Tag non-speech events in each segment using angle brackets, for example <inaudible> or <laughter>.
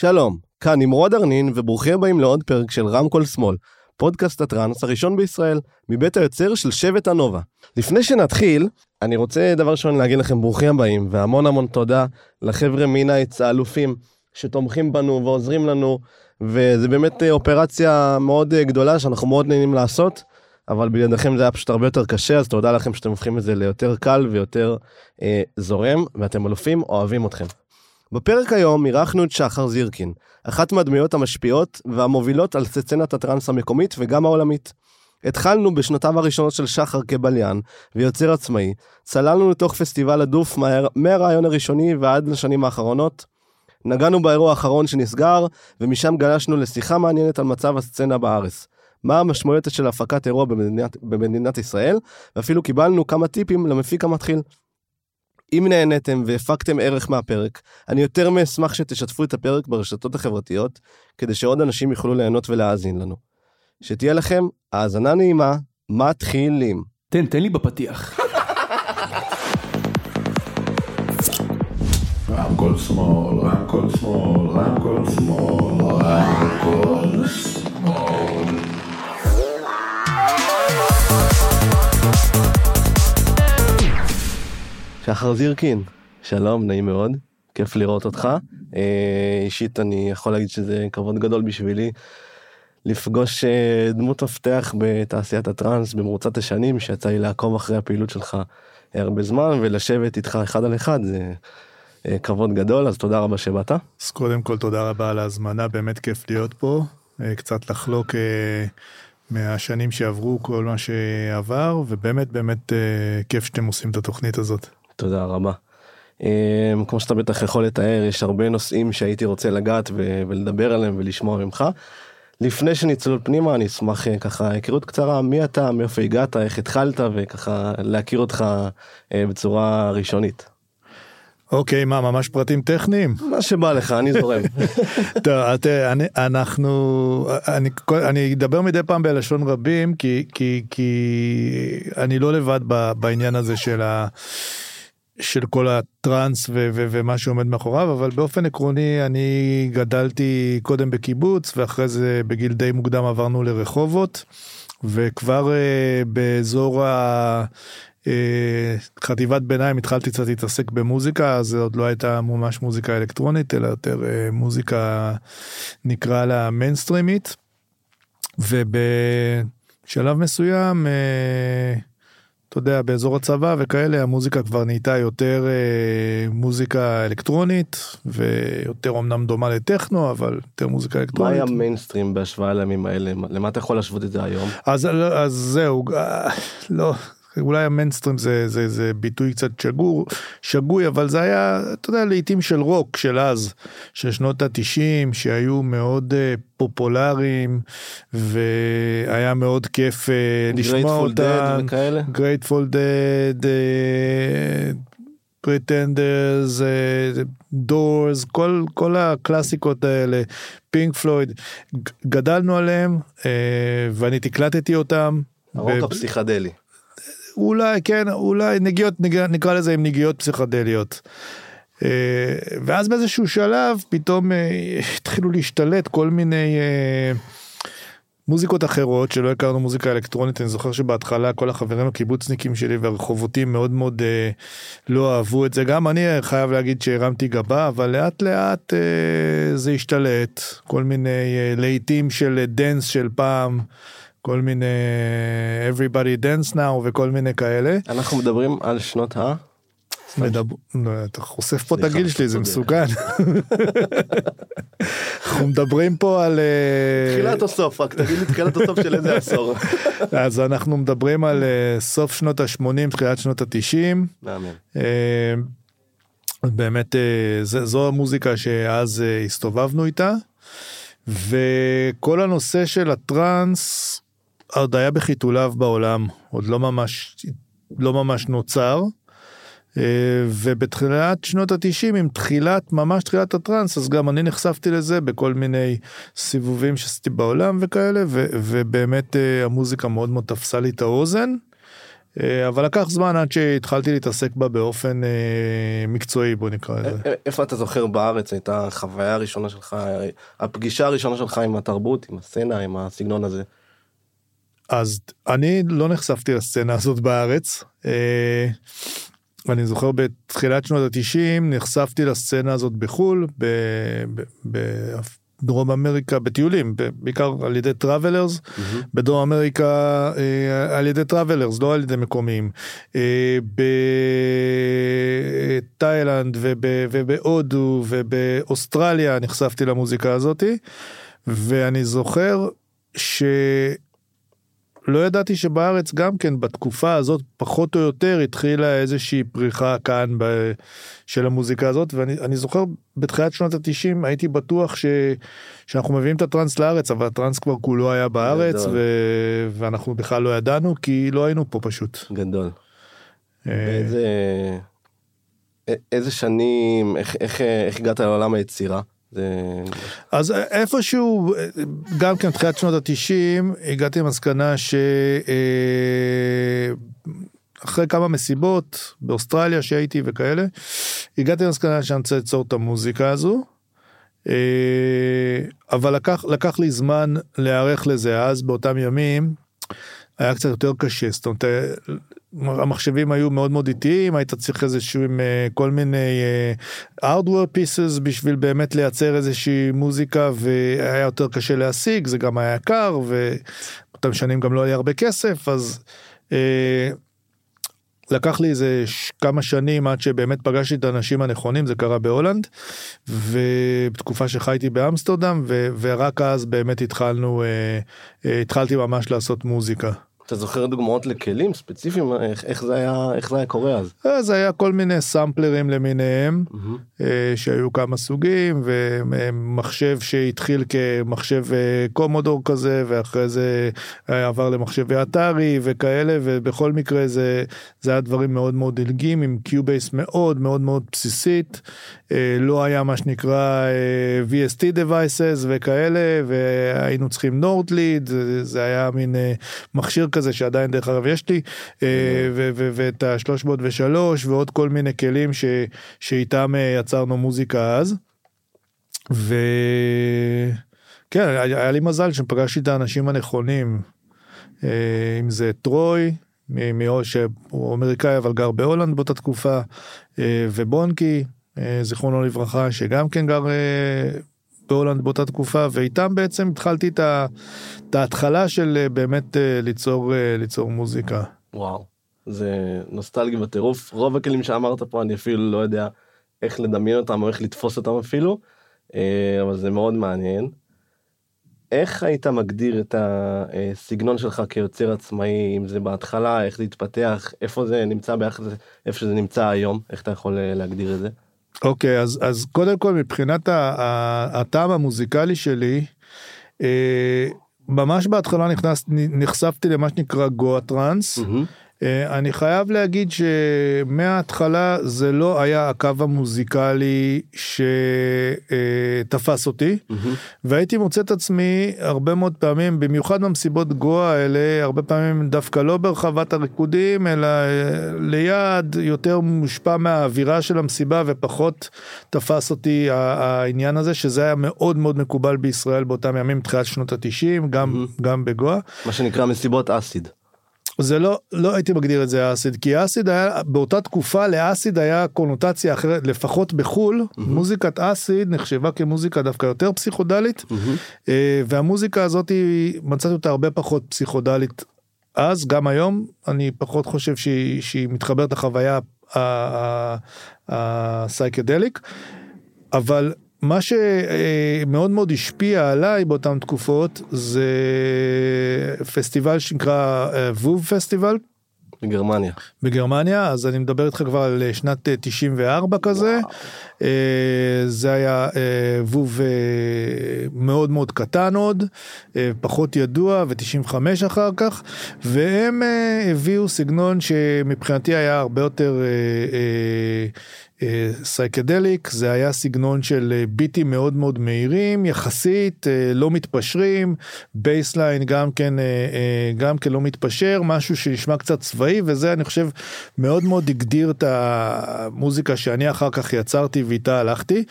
שלום, כאן נמרוד ארנין וברוכים הבאים לעוד פרק של רמקול שמאל, פודקאסט הטראנס הראשון בישראל, מבית היוצר של שבט הנובה. לפני שנתחיל, אני רוצה דבר ראשון להגיד לכם ברוכים הבאים והמון המון תודה לחבר'ה מינייטס האלופים שתומכים בנו ועוזרים לנו, וזה באמת אה, אופרציה מאוד אה, גדולה שאנחנו מאוד נהנים לעשות. אבל בלעדיכם זה היה פשוט הרבה יותר קשה, אז תודה לכם שאתם הופכים את זה ליותר קל ויותר אה, זורם, ואתם אלופים, אוהבים אתכם. בפרק היום אירחנו את שחר זירקין, אחת מהדמויות המשפיעות והמובילות על סצנת הטראנס המקומית וגם העולמית. התחלנו בשנותיו הראשונות של שחר כבליין ויוצר עצמאי, צללנו לתוך פסטיבל הדוף מה... מהרעיון הראשוני ועד לשנים האחרונות. נגענו באירוע האחרון שנסגר, ומשם גלשנו לשיחה מעניינת על מצב הסצנה בארץ. מה המשמעויות של הפקת אירוע במדינת, במדינת ישראל, ואפילו קיבלנו כמה טיפים למפיק המתחיל. אם נהניתם והפקתם ערך מהפרק, אני יותר מאשמח שתשתפו את הפרק ברשתות החברתיות, כדי שעוד אנשים יוכלו ליהנות ולהאזין לנו. שתהיה לכם האזנה נעימה, מתחילים. תן, תן לי בפתיח. רמקול שמאל, רמקול שמאל, רמקול שמאל, רמקול שמאל. שחר זירקין, שלום, נעים מאוד, כיף לראות אותך. אה, אישית אני יכול להגיד שזה כבוד גדול בשבילי לפגוש אה, דמות מפתח בתעשיית הטראנס במרוצת השנים, שיצא לי לעקוב אחרי הפעילות שלך הרבה זמן ולשבת איתך אחד על אחד, זה אה, כבוד גדול, אז תודה רבה שבאת. אז קודם כל תודה רבה על ההזמנה, באמת כיף להיות פה, אה, קצת לחלוק אה, מהשנים שעברו, כל מה שעבר, ובאמת באמת אה, כיף שאתם עושים את התוכנית הזאת. תודה רבה. אה, כמו שאתה בטח יכול לתאר, יש הרבה נושאים שהייתי רוצה לגעת ולדבר עליהם ולשמוע ממך. לפני שנצלול פנימה, אני אשמח אה, ככה היכרות קצרה, מי אתה, מאיפה הגעת, איך התחלת, וככה להכיר אותך אה, בצורה ראשונית. אוקיי, מה, ממש פרטים טכניים? מה שבא לך, אני זורם. <laughs> טוב, תראה, אני, אנחנו, אני, אני אדבר מדי פעם בלשון רבים, כי, כי, כי אני לא לבד בעניין הזה של ה... של כל הטראנס ו- ו- ומה שעומד מאחוריו, אבל באופן עקרוני אני גדלתי קודם בקיבוץ ואחרי זה בגיל די מוקדם עברנו לרחובות, וכבר uh, באזור ה... אה, חטיבת ביניים התחלתי קצת להתעסק במוזיקה זה עוד לא הייתה ממש מוזיקה אלקטרונית אלא יותר אה, מוזיקה נקרא לה מיינסטרימית. ובשלב מסוים אה, אתה יודע באזור הצבא וכאלה המוזיקה כבר נהייתה יותר מוזיקה אלקטרונית ויותר אמנם דומה לטכנו אבל יותר מוזיקה מה אלקטרונית. היה מיינסטרים בהשוואה לימים האלה? למה אתה יכול להשוות את זה היום? אז, אז זהו, אה, לא, אולי המיינסטרים זה, זה, זה ביטוי קצת שגור, שגוי, אבל זה היה, אתה יודע, לעיתים של רוק של אז, של שנות התשעים, שהיו מאוד אה, פופולריים, והיה מאוד כיף אה, לשמוע אותם. וכאלה? Grateful Dead, פריטנדרס, דורס, כל, כל הקלאסיקות האלה, פינק פלויד, גדלנו עליהם, ואני תקלטתי אותם. הרוק ב- הפסיכדלי. אולי כן אולי נגיעות נגיע, נקרא לזה עם נגיעות פסיכדליות. אה, ואז באיזשהו שלב פתאום אה, התחילו להשתלט כל מיני אה, מוזיקות אחרות שלא הכרנו מוזיקה אלקטרונית אני זוכר שבהתחלה כל החברים הקיבוצניקים שלי והרחובותים מאוד מאוד לא אהבו את זה גם אני חייב להגיד שהרמתי גבה אבל לאט לאט זה השתלט כל מיני להיטים של dance של פעם. כל מיני everybody dance now וכל מיני כאלה. אנחנו מדברים על שנות ה... מדבר, לא, אתה חושף פה את הגיל שלי זה. מסוכן. אנחנו מדברים פה על אה, תחילת או סוף, רק תגיד לי תחילת או סוף של איזה עשור. אז אנחנו מדברים על אה, סוף שנות ה-80 תחילת שנות ה-90. מאמן. באמת אה, זה- זו המוזיקה שאז הסתובבנו איתה. וכל הנושא של הטראנס עוד היה בחיתוליו בעולם עוד לא ממש לא ממש נוצר. אה, ובתחילת שנות התשעים עם תחילת ממש תחילת הטראנס אז גם אני נחשפתי לזה בכל מיני סיבובים שעשיתי בעולם וכאלה ו, ובאמת אה, המוזיקה מאוד מאוד תפסה לי את האוזן. אה, אבל לקח זמן עד שהתחלתי להתעסק בה באופן מקצועי בוא נקרא לזה. איפה אתה זוכר בארץ הייתה החוויה הראשונה שלך, הפגישה הראשונה שלך עם התרבות, עם הסצנה, עם הסגנון הזה? אז אני לא נחשפתי לסצנה הזאת בארץ. אה, אני זוכר בתחילת שנות ה-90 נחשפתי לסצנה הזאת בחו"ל, בדרום אמריקה, בטיולים, בעיקר על ידי travelers, בדרום אמריקה אה, על ידי travelers, לא על ידי מקומיים. אה, בתאילנד וב- ובהודו ובאוסטרליה נחשפתי למוזיקה הזאתי, ואני זוכר ש... לא ידעתי שבארץ גם כן בתקופה הזאת פחות או יותר התחילה איזושהי פריחה כאן ב, של המוזיקה הזאת ואני אני זוכר בתחילת שנות התשעים הייתי בטוח ש, שאנחנו מביאים את הטראנס לארץ אבל הטראנס כבר כולו היה בארץ גדול. ו, ואנחנו בכלל לא ידענו כי לא היינו פה פשוט. גדול. אה, באיזה... א- איזה שנים, איך, איך, איך הגעת לעולם היצירה? זה... אז איפשהו גם כן תחילת שנות התשעים הגעתי למסקנה ש... אה, כמה מסיבות באוסטרליה שהייתי וכאלה, הגעתי למסקנה שאני רוצה ליצור את המוזיקה הזו. אה, אבל לקח, לקח לי זמן להיערך לזה, אז באותם ימים היה קצת יותר קשה, זאת אומרת, המחשבים היו מאוד מאוד איטיים, היית צריך איזשהו עם אה, כל מיני אה, hardware pieces בשביל באמת לייצר איזושהי מוזיקה והיה יותר קשה להשיג, זה גם היה יקר ובאותם שנים גם לא היה הרבה כסף, אז אה, לקח לי איזה ש- כמה שנים עד שבאמת פגשתי את האנשים הנכונים, זה קרה בהולנד, ובתקופה שחייתי באמסטרדם, ו- ורק אז באמת התחלנו, אה, אה, התחלתי ממש לעשות מוזיקה. אתה זוכר דוגמאות לכלים ספציפיים? איך, איך, זה היה, איך זה היה קורה אז? אז היה כל מיני סמפלרים למיניהם, אה, שהיו כמה סוגים, ומחשב שהתחיל כמחשב אה, קומודור כזה, ואחרי זה אה, עבר למחשבי אטארי וכאלה, ובכל מקרה זה, זה היה דברים מאוד מאוד דילגים, עם Cubase מאוד מאוד מאוד בסיסית, אה, לא היה מה שנקרא אה, VST devices וכאלה, והיינו צריכים נורדליד, זה, זה היה מין אה, מכשיר כזה שעדיין דרך אגב יש לי, אה, ואת ה-303 ועוד כל מיני כלים ש- שאיתם אה, יצרנו מוזיקה אז. וכן, היה לי מזל שפגשתי את האנשים הנכונים, אה, אם זה טרוי, שהוא אמריקאי אבל גר בהולנד באותה תקופה, ובונקי, זיכרונו לברכה, שגם כן גר בהולנד באותה תקופה, ואיתם בעצם התחלתי את ההתחלה של אה, באמת אה, ליצור, אה, ליצור מוזיקה. וואו, זה נוסטלגי בטירוף. רוב הכלים שאמרת פה אני אפילו לא יודע איך לדמיין אותם או איך לתפוס אותם אפילו, אבל זה מאוד מעניין. איך היית מגדיר את הסגנון שלך כיוצר עצמאי, אם זה בהתחלה, איך זה התפתח, איפה זה נמצא ביחס איפה שזה נמצא היום, איך אתה יכול להגדיר את זה? אוקיי, אז, אז קודם כל מבחינת הטעם המוזיקלי שלי, אה, ממש בהתחלה נכנס, נחשפתי למה שנקרא גואה טראנס. אה, אני חייב להגיד שמההתחלה זה לא היה הקו המוזיקלי שתפס אותי והייתי מוצא את עצמי הרבה מאוד פעמים במיוחד במסיבות גואה האלה הרבה פעמים דווקא לא ברחבת הריקודים אלא אה, ליד יותר מושפע מהאווירה של המסיבה ופחות תפס אותי העניין הזה שזה היה מאוד מאוד מקובל בישראל באותם ימים תחילת שנות התשעים גם גם בגואה. מה שנקרא מסיבות אסיד. זה לא לא הייתי מגדיר את זה אסיד כי אסיד היה באותה תקופה לאסיד היה קונוטציה אחרת לפחות בחול מוזיקת אסיד נחשבה כמוזיקה דווקא יותר פסיכודלית אה, והמוזיקה הזאת היא- מצאתי אותה הרבה פחות פסיכודלית אז גם היום אני פחות חושב שהיא, שהיא מתחברת לחוויה הסייקדליק אבל מה שמאוד מאוד השפיע עליי באותן תקופות זה פסטיבל שנקרא אה, ווב פסטיבל. בגרמניה. בגרמניה אז אני מדבר איתך כבר על אה, שנת אה, 94 כזה. אה, זה היה אה, ווב אה, מאוד מאוד קטן עוד אה, פחות ידוע ו95 אחר כך. והם אה, הביאו סגנון שמבחינתי היה הרבה יותר אה, אה, psychedelic, זה היה סגנון של אה, ביטים מאוד מאוד מהירים יחסית, אה, לא מתפשרים, bassline גם כן, אה, גם כן לא מתפשר, משהו שנשמע קצת צבאי, וזה אני חושב מאוד מאוד הגדיר את המוזיקה שאני אחר כך יצרתי ואיתה הלכתי,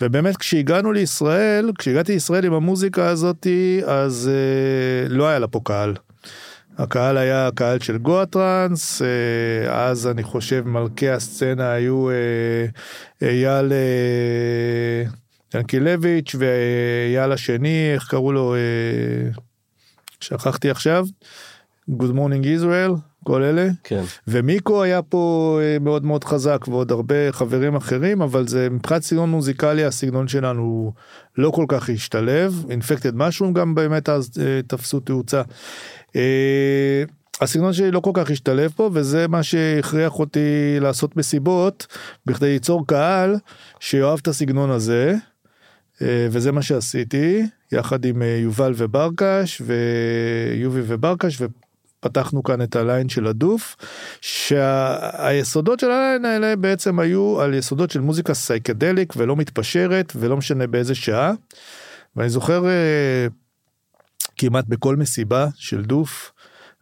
ובאמת כשהגענו לישראל, כשהגעתי לישראל עם המוזיקה הזאתי, אז לא היה לה פה קהל. הקהל היה הקהל של גואה טראנס, אה, אז אני חושב מלכי הסצנה היו אה, אייל אה, ינקילביץ' ואייל השני, איך קראו לו? שכחתי עכשיו. Good Morning Israel, כל אלה. כן. ומיקו היה פה מאוד מאוד חזק ועוד הרבה חברים אחרים אבל זה מבחינת סגנון מוזיקלי הסגנון שלנו לא כל כך השתלב אינפקטד משהו גם באמת אז תפסו תאוצה. אה, הסגנון שלי לא כל כך השתלב פה וזה מה שהכריח אותי לעשות מסיבות בכדי ליצור קהל שיאהב את הסגנון הזה. אה, וזה מה שעשיתי יחד עם אה, יובל וברקש ויובי וברקש פתחנו כאן את הליין של הדוף שהיסודות של הליין האלה בעצם היו על יסודות של מוזיקה סייקדליק ולא מתפשרת ולא משנה באיזה שעה. ואני זוכר כמעט בכל מסיבה של דוף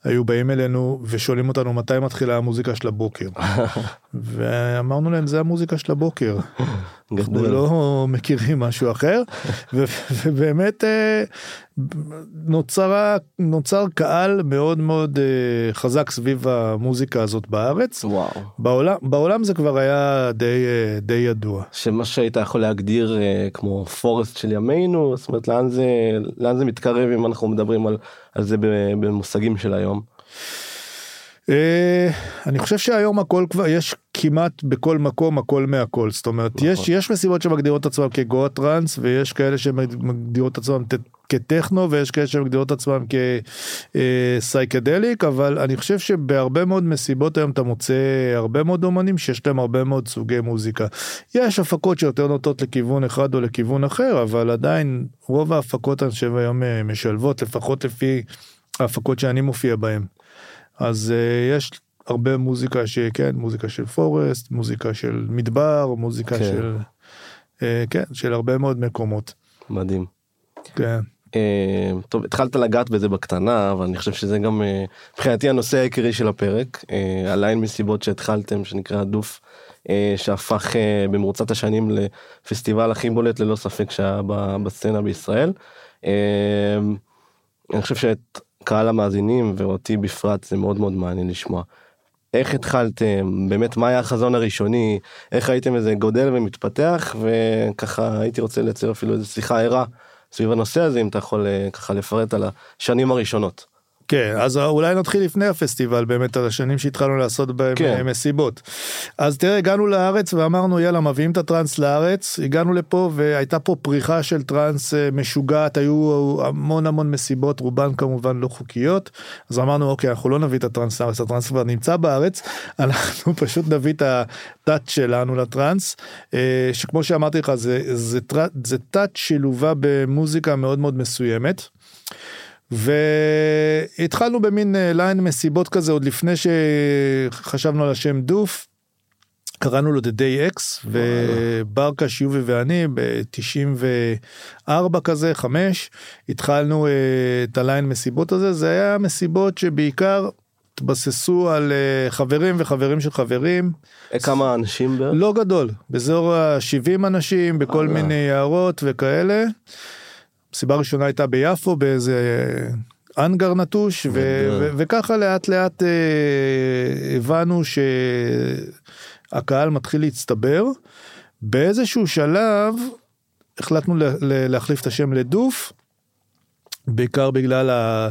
היו באים אלינו ושואלים אותנו מתי מתחילה המוזיקה של הבוקר. <laughs> ואמרנו להם זה המוזיקה של הבוקר. <laughs> אנחנו. לא מכירים משהו אחר <laughs> ובאמת אה, נוצר נוצר קהל מאוד מאוד אה, חזק סביב המוזיקה הזאת בארץ וואו. בעולם בעולם זה כבר היה די אה, די ידוע שמה שהיית יכול להגדיר אה, כמו פורסט של ימינו, זאת אומרת לאן זה, לאן זה מתקרב אם אנחנו מדברים על, על זה במושגים של היום. אה, אני חושב שהיום הכל כבר יש כמעט בכל מקום הכל מהכל זאת אומרת נכון. יש יש מסיבות שמגדירות עצמם כגואה טראנס ויש כאלה שמגדירות עצמם ט- כטכנו ויש כאלה שמגדירות עצמם כסייקדליק אבל אני חושב שבהרבה מאוד מסיבות היום אתה מוצא הרבה מאוד אומנים שיש להם הרבה מאוד סוגי מוזיקה. יש הפקות שיותר נוטות לכיוון אחד או לכיוון אחר אבל עדיין רוב ההפקות אני חושב היום אה, משלבות לפחות לפי ההפקות שאני מופיע בהם. אז uh, יש הרבה מוזיקה שכן מוזיקה של פורסט מוזיקה של מדבר מוזיקה כן. של uh, כן של הרבה מאוד מקומות מדהים. כן אה, טוב התחלת לגעת בזה בקטנה אבל אני חושב שזה גם אה, מבחינתי הנושא העיקרי של הפרק אה, הליין מסיבות שהתחלתם שנקרא דוף אה, שהפך אה, במרוצת השנים לפסטיבל הכי בולט ללא ספק שהיה בסצנה בישראל. אה, אני חושב שאת קהל המאזינים ואותי בפרט זה מאוד מאוד מעניין לשמוע. איך התחלתם? באמת מה היה החזון הראשוני? איך הייתם איזה גודל ומתפתח? וככה הייתי רוצה לייצר אפילו איזה שיחה ערה סביב הנושא הזה אם אתה יכול אה, ככה לפרט על השנים הראשונות. כן אז אולי נתחיל לפני הפסטיבל באמת על השנים שהתחלנו לעשות בהם כן. כן. מסיבות. אז תראה הגענו לארץ ואמרנו יאללה מביאים את הטראנס לארץ הגענו לפה והייתה פה פריחה של טראנס אה, משוגעת היו המון המון מסיבות רובן כמובן לא חוקיות אז אמרנו אוקיי אנחנו לא נביא את הטראנס לארץ הטראנס כבר נמצא בארץ <laughs> אנחנו פשוט נביא את הטאץ' שלנו לטראנס אה, שכמו שאמרתי לך זה זה זה טאץ' שלווה במוזיקה מאוד מאוד מסוימת. והתחלנו במין אה, ליין מסיבות כזה עוד לפני שחשבנו על השם דוף. קראנו לו The Day X וברקש יובי ואני ב-94 כזה 5 התחלנו אה, את הליין מסיבות הזה זה היה מסיבות שבעיקר התבססו על אה, חברים וחברים של חברים אה, כמה אנשים? לא גדול באזור ה-70 אנשים בכל. מיני יערות וכאלה. מסיבה ראשונה הייתה ביפו באיזה אנגר נטוש ו- גדול. ו- וככה לאט לאט אה, הבנו שהקהל מתחיל להצטבר. באיזשהו שלב החלטנו ל- ל- להחליף את השם לדוף בעיקר בגלל ה-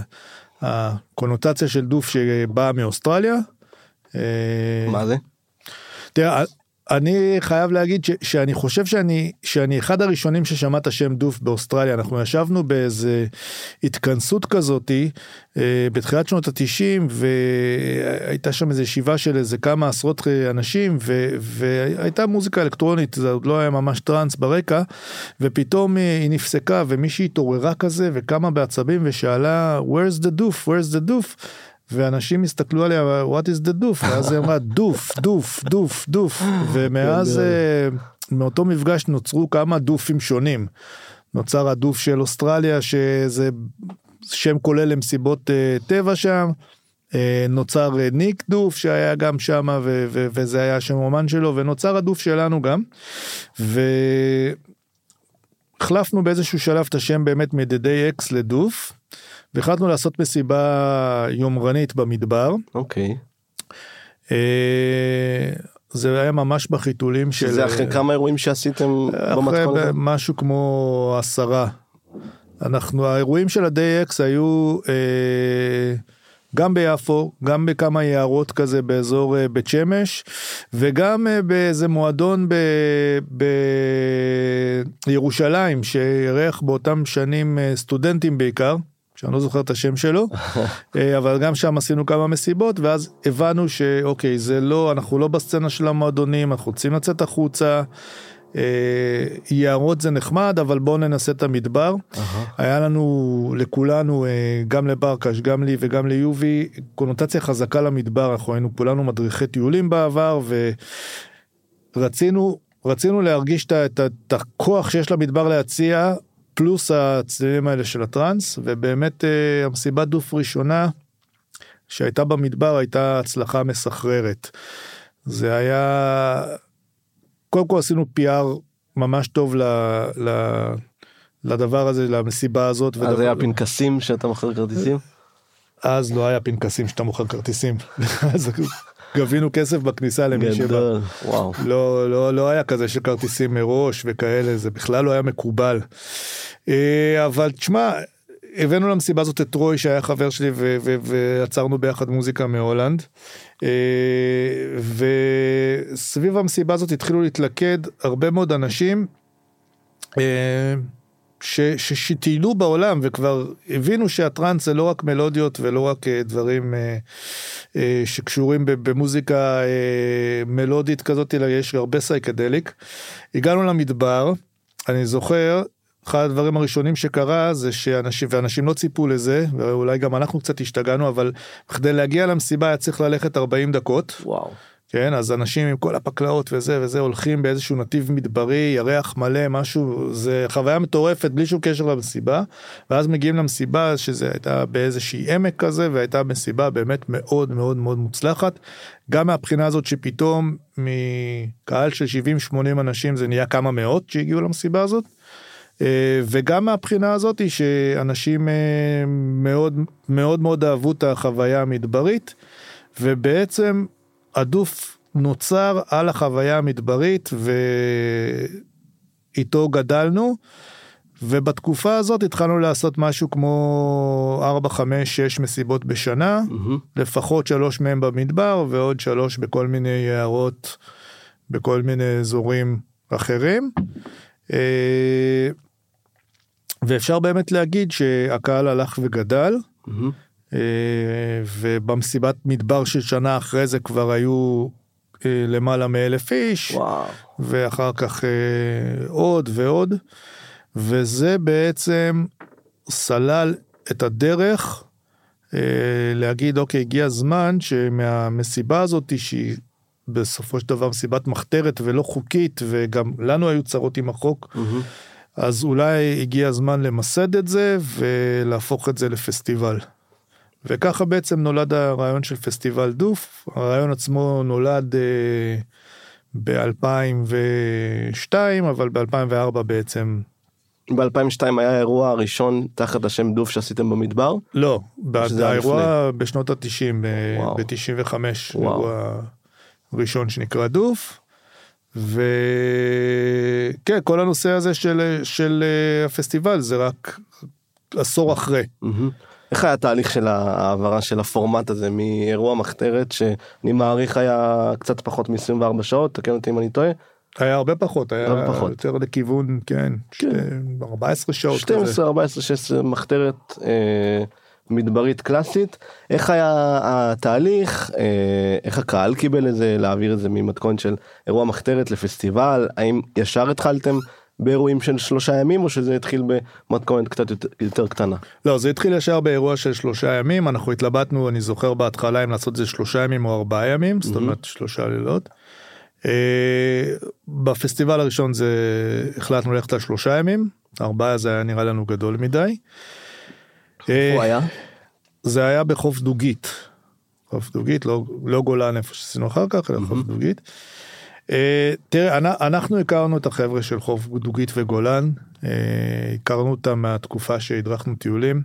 הקונוטציה של דוף שבאה מאוסטרליה. אה, מה זה? תראה, אני חייב להגיד ש, שאני חושב שאני שאני אחד הראשונים ששמע את השם דוף באוסטרליה. אנחנו ישבנו באיזה התכנסות כזאתי אה, בתחילת שנות התשעים והייתה שם איזה ישיבה של איזה כמה עשרות אה, אנשים ו, והייתה מוזיקה אלקטרונית זה עוד לא היה ממש טראנס ברקע ופתאום אה, היא נפסקה ומישהי התעוררה כזה וקמה בעצבים ושאלה where's the דוף where's the דוף ואנשים הסתכלו עליה, what is the דוף? ואז היא אמרה, דוף, דוף, דוף, דוף. ומאז, אה, מאותו מפגש נוצרו כמה דופים שונים. נוצר הדוף של אוסטרליה, שזה שם כולל למסיבות אה, טבע שם. אה, נוצר ניק דוף שהיה גם שם ו- ו- וזה היה שם אומן שלו ונוצר הדוף שלנו גם. והחלפנו באיזשהו שלב את השם באמת מדדי אקס לדוף. והחלטנו לעשות מסיבה יומרנית במדבר. אוקיי. אה, זה היה ממש בחיתולים של... שזה אחרי כמה אירועים שעשיתם אחרי במתכון הזה? משהו כמו עשרה. אנחנו האירועים של ה-DX היו אה, גם ביפו, גם בכמה יערות כזה באזור אה, בית שמש, וגם אה, באיזה מועדון ב, בירושלים שאירח באותם שנים אה, סטודנטים בעיקר. שאני לא זוכר את השם שלו, <laughs> אה, אבל גם שם עשינו כמה מסיבות, ואז הבנו שאוקיי, זה לא, אנחנו לא בסצנה של המועדונים, אנחנו רוצים לצאת החוצה. אה, יערות זה נחמד, אבל בואו ננסה את המדבר. היה לנו, לכולנו, אה, גם לברקש, גם לי וגם ליובי, קונוטציה חזקה למדבר, אנחנו היינו כולנו מדריכי טיולים בעבר, ורצינו, רצינו להרגיש את הכוח שיש למדבר להציע, פלוס הצלילים האלה של הטראנס, ובאמת אה, המסיבת דוף ראשונה שהייתה במדבר הייתה הצלחה מסחררת. זה היה, קודם כל עשינו PR ממש טוב ל, ל, לדבר הזה, למסיבה הזאת. אז ודבר- היה פנקסים שאתה מוכר כרטיסים? אז לא היה פנקסים שאתה מוכר כרטיסים. <laughs> גבינו כסף בכניסה למי שבא. גדול, וואו. לא, לא, לא היה כזה של כרטיסים מראש וכאלה, זה בכלל לא היה מקובל. אה, אבל תשמע, הבאנו למסיבה הזאת את רוי שהיה חבר שלי ו- ו- ועצרנו ביחד מוזיקה מהולנד. אה, וסביב המסיבה הזאת התחילו להתלכד הרבה מאוד אנשים. שטיילו בעולם וכבר הבינו שהטראנס זה לא רק מלודיות ולא רק אה, דברים אה, אה, שקשורים במוזיקה אה, מלודית כזאת, אלא יש הרבה סייקדליק. הגענו למדבר, אני זוכר, אחד הדברים הראשונים שקרה זה שאנשים, ואנשים לא ציפו לזה, ואולי גם אנחנו קצת השתגענו, אבל כדי להגיע למסיבה היה צריך ללכת 40 דקות. וואו. כן, אז אנשים עם כל הפקלאות וזה וזה הולכים באיזשהו נתיב מדברי, ירח מלא, משהו, זה חוויה מטורפת בלי שום קשר למסיבה, ואז מגיעים למסיבה שזה הייתה באיזושהי עמק כזה, והייתה מסיבה באמת מאוד מאוד מאוד מוצלחת, גם מהבחינה הזאת שפתאום מקהל של 70-80 אנשים זה נהיה כמה מאות שהגיעו למסיבה הזאת. אה, וגם מהבחינה הזאת היא שאנשים אה, מאוד מאוד מאוד אהבו את החוויה המדברית ובעצם הדוף נוצר על החוויה המדברית ואיתו גדלנו ובתקופה הזאת התחלנו לעשות משהו כמו 4, 5, 6 מסיבות בשנה, מהמם. לפחות שלוש מהם במדבר ועוד שלוש בכל מיני יערות בכל מיני אזורים אחרים. אה, ואפשר באמת להגיד שהקהל הלך וגדל. מהמם. אה, ובמסיבת מדבר של שנה אחרי זה כבר היו אה, למעלה מאלף איש, וואו. ואחר כך אה, עוד ועוד, וזה בעצם סלל את הדרך להגיד אוקיי הגיע הזמן שמהמסיבה הזאת שהיא בסופו של דבר מסיבת מחתרת ולא חוקית וגם לנו היו צרות עם החוק מהמם. אז אולי הגיע הזמן למסד את זה ולהפוך את זה לפסטיבל. וככה בעצם נולד הרעיון של פסטיבל דוף, הרעיון עצמו נולד אה, ב-2002, אבל ב-2004 בעצם, ב-2002 היה האירוע הראשון תחת השם דוף שעשיתם במדבר. לא, האירוע בשנות ה-90, וואו. ב-95, וואו. אירוע ראשון שנקרא דוף. וכן, כל הנושא הזה של, של אה, הפסטיבל זה רק עשור אחרי. מהמם. איך היה התהליך של ההעברה של הפורמט הזה מאירוע מחתרת שאני מעריך היה קצת פחות מ-24 שעות, תקן אותי אם אני טועה, היה הרבה פחות, היה הרבה פחות. יותר לכיוון, כן, כן. שתי- 14 שעות. 12, כזה. 14, 16 מחתרת אה, מדברית קלאסית. איך היה התהליך, אה, איך הקהל קיבל את זה, להעביר את זה ממתכון של אירוע מחתרת לפסטיבל, האם ישר התחלתם באירועים של שלושה ימים, או שזה התחיל במתכונת קצת יותר, יותר קטנה? לא, זה התחיל ישר באירוע של שלושה ימים, אנחנו התלבטנו, אני זוכר בהתחלה אם לעשות את זה שלושה ימים או ארבעה ימים, זאת אומרת שלושה לילות. אה, בפסטיבל הראשון זה החלטנו ללכת על שלושה ימים, ארבעה זה היה נראה לנו גדול מדי. אה, הוא היה? זה היה בחוף דוגית. חוף דוגית, לא, לא גולן איפה שעשינו אחר כך, אלא חוף דוגית. אה, תראה, אנ- אנחנו הכרנו את החבר'ה של חוף דוגית וגולן, אה, הכרנו אותם מהתקופה שהדרכנו טיולים.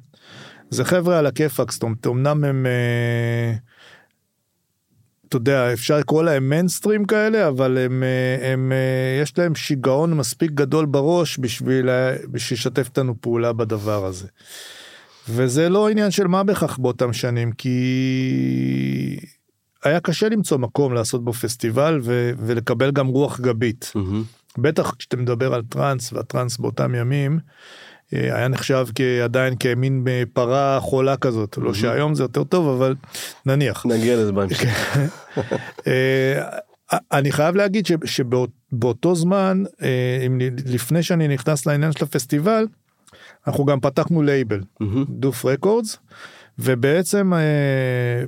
זה חבר'ה על הכיפאק, זאת אומרת, אמנם הם, אה, אתה יודע, אפשר לקרוא להם מיינסטרים כאלה, אבל הם, הם, יש להם שיגעון מספיק גדול בראש בשביל לשתף איתנו פעולה בדבר הזה. וזה לא עניין של מה בכך באותם שנים, כי היה קשה למצוא מקום לעשות בו פסטיבל ו- ולקבל גם רוח גבית. מהמם. בטח כשאתה מדבר על טראנס, והטראנס באותם ימים, אה, היה נחשב עדיין כמין אה, פרה חולה כזאת. לא שהיום זה יותר טוב, אבל נניח. נגיע לזה <laughs> בהמשך. אה, אני חייב להגיד שבאותו זמן, לפני שאני נכנס לעניין של הפסטיבל, אנחנו גם פתחנו לייבל. דוף רקורדס, ובעצם אה,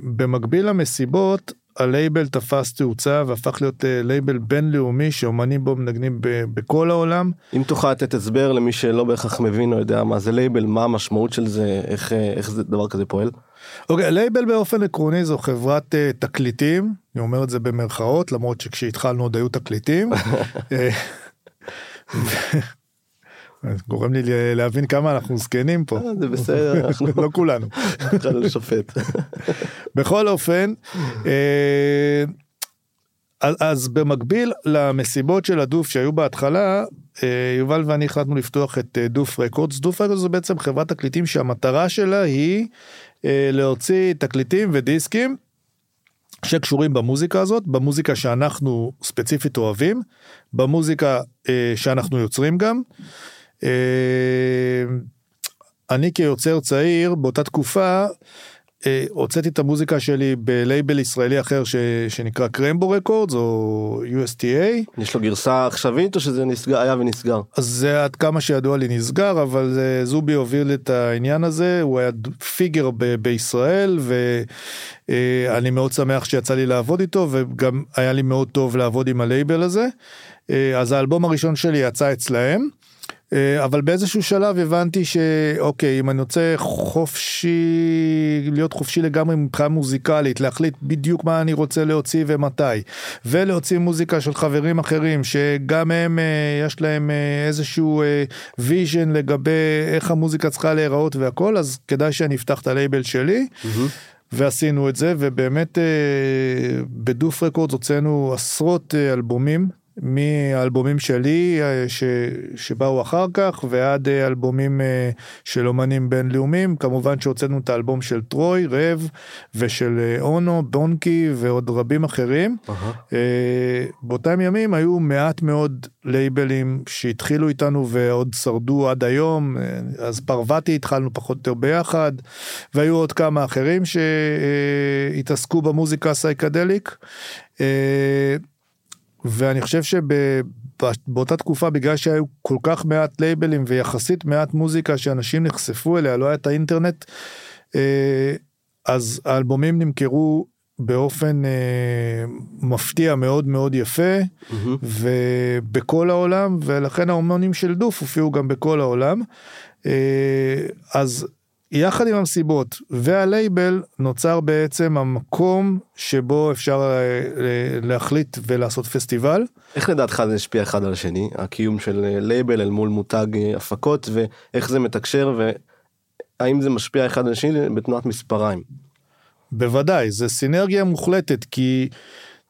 במקביל למסיבות, הלייבל תפס תאוצה והפך להיות אה, לייבל בינלאומי שאומנים בו מנגנים ב- בכל העולם. אם תוכל לתת הסבר למי שלא בהכרח מבין או יודע מה זה לייבל, מה המשמעות של זה, איך, אה, איך זה דבר כזה פועל? אוקיי, לייבל באופן עקרוני זו חברת אה, תקליטים, אני אומר את זה במרכאות, למרות שכשהתחלנו עוד היו תקליטים. <laughs> <laughs> <laughs> גורם לי להבין כמה אנחנו זקנים פה, אה, זה בסדר, <laughs> אנחנו לא כולנו. התחלנו לשופט. <laughs> בכל אופן, אה, אז, במקביל למסיבות של הדוף שהיו בהתחלה, אה, יובל ואני החלטנו לפתוח את דוף רקורדס. דוף רקורדס זה בעצם חברת תקליטים שהמטרה שלה היא להוציא תקליטים ודיסקים שקשורים במוזיקה הזאת, במוזיקה שאנחנו ספציפית אוהבים, במוזיקה אה, שאנחנו יוצרים גם. אה, אני כיוצר צעיר באותה תקופה אה, הוצאתי את המוזיקה שלי בלייבל ישראלי אחר ש, שנקרא קרמבו רקורדס או USTA יש לו גרסה עכשווית או שזה נסגר, היה ונסגר? אז זה עד כמה שידוע לי נסגר אבל זובי הוביל את העניין הזה הוא היה פיגר ב, בישראל ואני מאוד שמח שיצא לי לעבוד איתו וגם היה לי מאוד טוב לעבוד עם הלייבל הזה אה, אז האלבום הראשון שלי יצא אצלהם. אה, אבל באיזשהו שלב הבנתי שאוקיי אם אני רוצה חופשי להיות חופשי לגמרי מבחינה מוזיקלית להחליט בדיוק מה אני רוצה להוציא ומתי ולהוציא מוזיקה של חברים אחרים שגם הם אה, יש להם אה, איזשהו vision לגבי איך המוזיקה צריכה להיראות והכל אז כדאי שאני אפתח את הלייבל שלי. ועשינו את זה ובאמת בדוף רקורדס הוצאנו עשרות אלבומים מהאלבומים שלי אה, ש, שבאו אחר כך ועד אה, אלבומים אה, של אומנים בינלאומיים כמובן שהוצאנו את האלבום של טרוי רב ושל אונו בונקי ועוד רבים אחרים. אה, באותם ימים היו מעט מאוד לייבלים שהתחילו איתנו ועוד שרדו עד היום אז פרווטי התחלנו פחות או יותר ביחד והיו עוד כמה אחרים שהתעסקו במוזיקה הסייקדליק. אה, ואני חושב שבאותה תקופה בגלל שהיו כל כך מעט לייבלים ויחסית מעט מוזיקה שאנשים נחשפו אליה לא היה את האינטרנט אה, אז האלבומים נמכרו באופן אה, מפתיע מאוד מאוד יפה ובכל העולם ולכן האומנים של דוף הופיעו גם בכל העולם. אה, אז יחד עם המסיבות והלייבל נוצר בעצם המקום שבו אפשר אה, להחליט ולעשות פסטיבל. איך לדעתך זה השפיע אחד על השני, הקיום של אה, לייבל אל מול מותג אה, הפקות, ואיך זה מתקשר, והאם זה משפיע אחד על השני בתנועת מספריים? בוודאי, זה סינרגיה מוחלטת, כי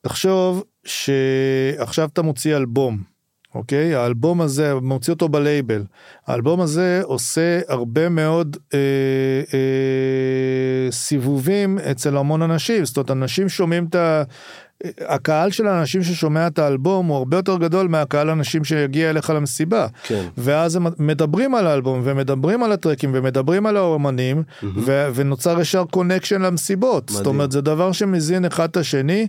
תחשוב שעכשיו אתה מוציא אלבום, אוקיי? האלבום הזה, מוציא אותו בלייבל. האלבום הזה עושה הרבה מאוד אה, אה, סיבובים אצל המון אנשים, זאת אומרת, אנשים שומעים את ה... הקהל של האנשים ששומע את האלבום הוא הרבה יותר גדול מהקהל האנשים שיגיע אליך למסיבה. כן. ואז הם מדברים על האלבום ומדברים על הטרקים ומדברים על האומנים ו- ונוצר ישר connection למסיבות. מדהים. זאת אומרת זה דבר שמזין אחד את השני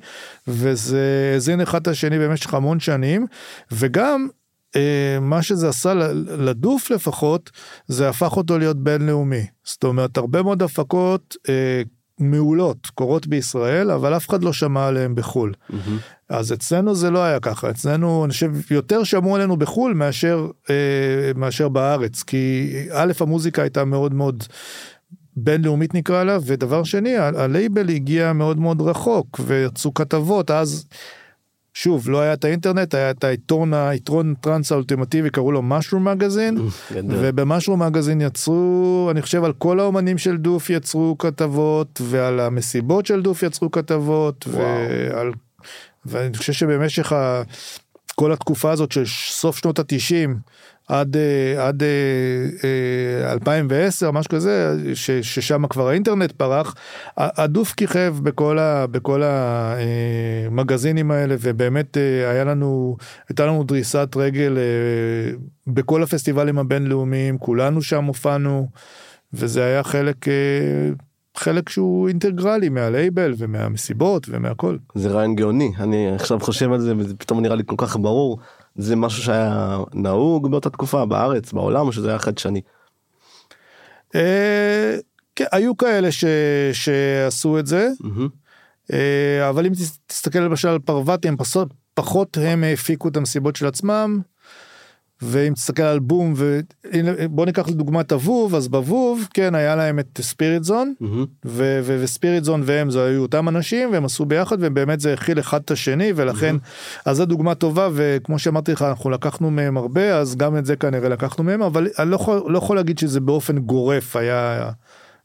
וזה הזין אחד את השני במשך המון שנים וגם אה, מה שזה עשה לדוף לפחות, זה הפך אותו להיות בינלאומי. זאת אומרת, הרבה מאוד הפקות אה, מעולות קורות בישראל, אבל אף אחד לא שמע עליהן בחו"ל. מהמם. אז אצלנו זה לא היה ככה, אצלנו אני חושב יותר שמעו עלינו בחו"ל מאשר, אה, מאשר בארץ, כי א' המוזיקה הייתה מאוד מאוד בינלאומית נקרא לה, ודבר שני הלייבל הגיע מאוד מאוד רחוק ויצאו כתבות אז. שוב לא היה את האינטרנט היה את העיתון העיתון טראנס האולטימטיבי קראו לו משרום מגזין. ובמשרום מגזין יצרו אני חושב על כל האומנים של דוף יצרו כתבות ועל המסיבות של דוף יצרו כתבות וואו. ועל ואני חושב שבמשך ה... כל התקופה הזאת של סוף שנות התשעים עד אה, עד אה, אה, 2010 משהו כזה ש, ששם כבר האינטרנט פרח הדוף כיכב בכל ה, בכל המגזינים האלה ובאמת אה, היה לנו הייתה לנו דריסת רגל אה, בכל הפסטיבלים הבינלאומיים כולנו שם הופענו וזה היה חלק אה, חלק שהוא אינטגרלי מהלייבל ומהמסיבות ומהכל. זה רעיון גאוני אני עכשיו חושב על זה וזה פתאום נראה לי כל כך ברור זה משהו שהיה נהוג באותה תקופה בארץ בעולם שזה היה חדשני. אה, כן, היו כאלה ש, שעשו את זה. אה, אבל אם תס- תסתכל למשל על פרווטי, הם פחות, פחות הם הפיקו את המסיבות של עצמם, ואם תסתכל על בום, ובוא ניקח לדוגמה את הווב, אז בווב, כן, היה להם את ספיריט זון, מהמם. וספיריט זון והם זה היו אותם אנשים, והם עשו ביחד, ובאמת זה הכיל אחד את השני, ולכן, אז זו דוגמה טובה, וכמו שאמרתי לך, אנחנו לקחנו מהם הרבה, אז גם את זה כנראה לקחנו מהם, אבל אני לא יכול, לא יכול להגיד שזה באופן גורף היה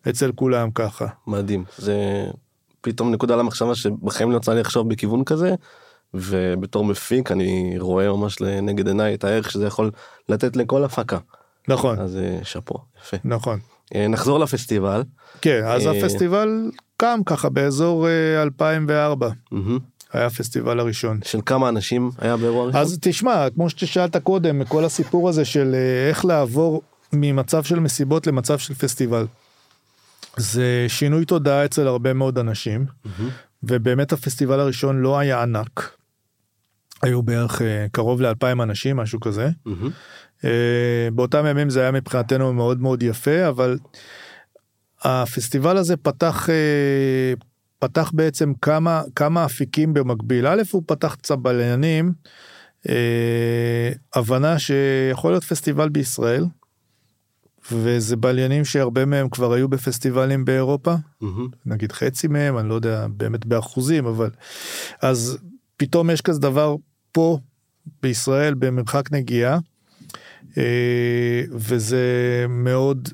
אצל כולם ככה. מדהים זה פתאום נקודה למחשבה שבחיים לא יצא לי לחשוב בכיוון כזה ובתור מפיק אני רואה ממש לנגד עיניי את הערך שזה יכול לתת לכל הפקה נכון, אז אה, שאפו יפה נכון. אה, נחזור לפסטיבל כן, אז אה, הפסטיבל קם ככה באזור אה, 2004, מהמם. היה הפסטיבל הראשון. של כמה אנשים היה באירוע ראשון? אז תשמע, כמו ששאלת קודם, כל הסיפור הזה של איך לעבור ממצב של מסיבות למצב של פסטיבל. זה שינוי תודעה אצל הרבה מאוד אנשים. ובאמת הפסטיבל הראשון לא היה ענק. היו בערך אה, קרוב לאלפיים אנשים, משהו כזה. אה, באותם ימים זה היה מבחינתנו מאוד מאוד יפה, אבל הפסטיבל הזה פתח, אה, פתח בעצם כמה, כמה אפיקים במקביל. א', הוא פתח קצת בליינים, אה, הבנה שיכול להיות פסטיבל בישראל, וזה בליינים שהרבה מהם כבר היו בפסטיבלים באירופה, מהמם. נגיד חצי מהם, אני לא יודע באמת באחוזים, אבל אז פתאום יש כזה דבר פה בישראל במרחק נגיעה, אה, וזה מאוד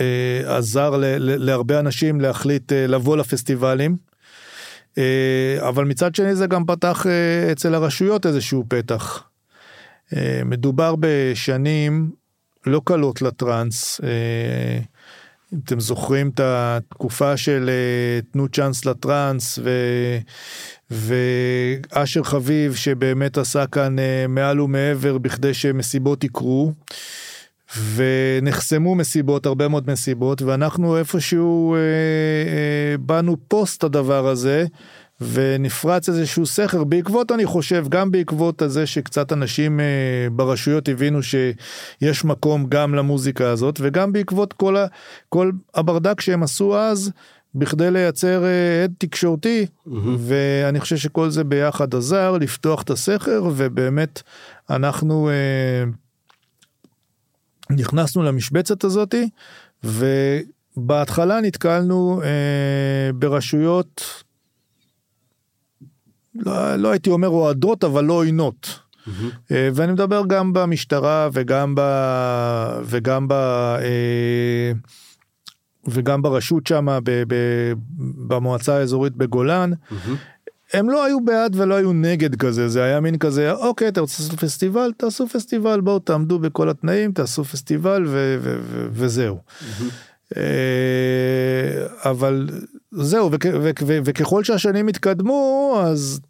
אה, עזר להרבה אנשים להחליט אה, לבוא לפסטיבלים. אבל מצד שני זה גם פתח אצל הרשויות איזשהו פתח. מדובר בשנים לא קלות לטראנס. אתם זוכרים את התקופה של אה, תנו צ'אנס לטראנס ו... ואשר חביב שבאמת עשה כאן אה, מעל ומעבר בכדי שמסיבות יקרו. ונחסמו מסיבות הרבה מאוד מסיבות ואנחנו איפשהו אה, אה, באנו פוסט הדבר הזה ונפרץ איזשהו סכר בעקבות אני חושב גם בעקבות הזה שקצת אנשים אה, ברשויות הבינו שיש מקום גם למוזיקה הזאת וגם בעקבות כל, ה, כל הברדק שהם עשו אז בכדי לייצר אה, הד תקשורתי מהמם. ואני חושב שכל זה ביחד עזר לפתוח את הסכר ובאמת אנחנו אה, נכנסנו למשבצת הזאתי ובהתחלה נתקלנו אה, ברשויות לא, לא הייתי אומר אוהדות אבל לא עוינות. אה, ואני מדבר גם במשטרה וגם ב... וגם ב... אה, וגם ברשות שמה ב... ב... במועצה האזורית בגולן. מהמם. הם לא היו בעד ולא היו נגד כזה זה היה מין כזה אוקיי אתה רוצה לעשות פסטיבל תעשו פסטיבל בואו תעמדו בכל התנאים תעשו פסטיבל ו- ו- ו- וזהו. אה, אבל זהו וכ- וכ- ו- וככל שהשנים התקדמו אז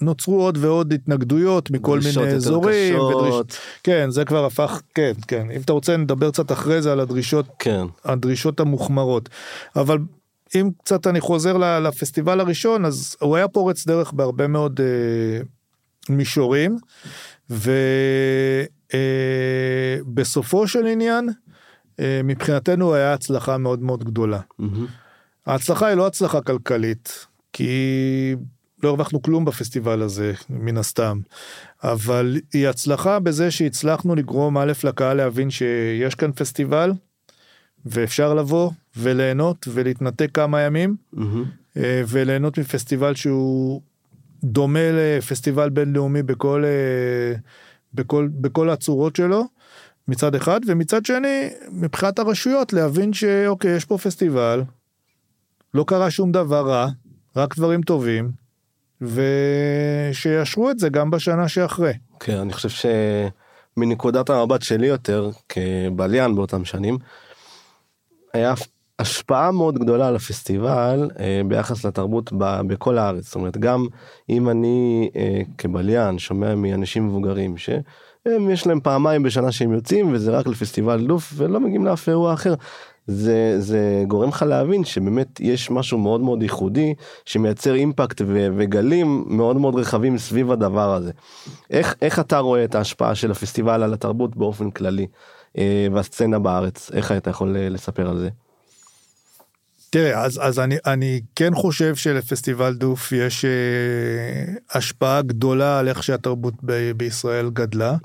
נוצרו עוד ועוד התנגדויות מכל דרישות מיני יותר אזורים. ודריש- קשות. כן זה כבר הפך כן כן אם אתה רוצה נדבר קצת אחרי זה על הדרישות כן. הדרישות המוחמרות. אבל אם קצת אני חוזר לפסטיבל הראשון אז הוא היה פורץ דרך בהרבה מאוד אה, מישורים ובסופו של עניין, אה, מבחינתנו היה הצלחה מאוד מאוד גדולה. מהמם. ההצלחה היא לא הצלחה כלכלית, כי לא הרווחנו כלום בפסטיבל הזה, מן הסתם. אבל היא הצלחה בזה שהצלחנו לגרום א' לקהל להבין שיש כאן פסטיבל, ואפשר לבוא וליהנות ולהתנתק כמה ימים, מהמם. אה, וליהנות מפסטיבל שהוא דומה לפסטיבל בינלאומי בכל, אה, בכל, בכל הצורות שלו. מצד אחד, ומצד שני, מבחינת הרשויות, להבין שאוקיי, יש פה פסטיבל, לא קרה שום דבר רע, רק דברים טובים, ושיאשרו את זה גם בשנה שאחרי. כן, אני חושב שמנקודת המבט שלי יותר, כבליין באותם שנים, היה השפעה מאוד גדולה על הפסטיבל אה, ביחס לתרבות ב, בכל הארץ. זאת אומרת, גם אם אני אה, כבליין שומע מאנשים מבוגרים שהם יש להם פעמיים בשנה שהם יוצאים וזה רק לפסטיבל דוף ולא מגיעים לאף אירוע אחר. זה זה גורם לך להבין שבאמת יש משהו מאוד מאוד ייחודי שמייצר אימפקט ו- וגלים מאוד מאוד רחבים סביב הדבר הזה. איך איך אתה רואה את ההשפעה של הפסטיבל על התרבות באופן כללי אה, והסצנה בארץ איך אתה יכול אה, לספר על זה. תראה, אז, אז אני, אני כן חושב שלפסטיבל דוף יש אה, השפעה גדולה על איך שהתרבות ב, בישראל גדלה,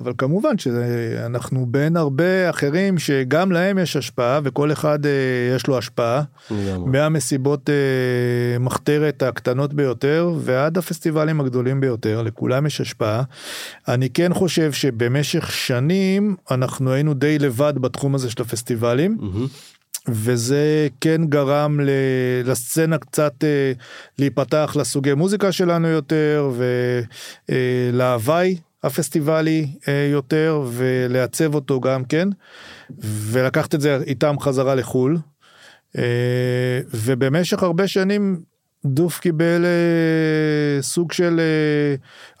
אבל כמובן שאנחנו בין הרבה אחרים שגם להם יש השפעה וכל אחד אה, יש לו השפעה, לגמרי. מהמסיבות אה, מחתרת הקטנות ביותר ועד הפסטיבלים הגדולים ביותר, לכולם יש השפעה. אני כן חושב שבמשך שנים אנחנו היינו די לבד בתחום הזה של הפסטיבלים. מהמם. וזה כן גרם ל- לסצנה קצת אה, להיפתח לסוגי מוזיקה שלנו יותר ולהוואי הפסטיבלי אה, יותר ולעצב אותו גם כן ולקחת את זה איתם חזרה לחו"ל. אה, ובמשך הרבה שנים דוף קיבל אה, סוג של אה,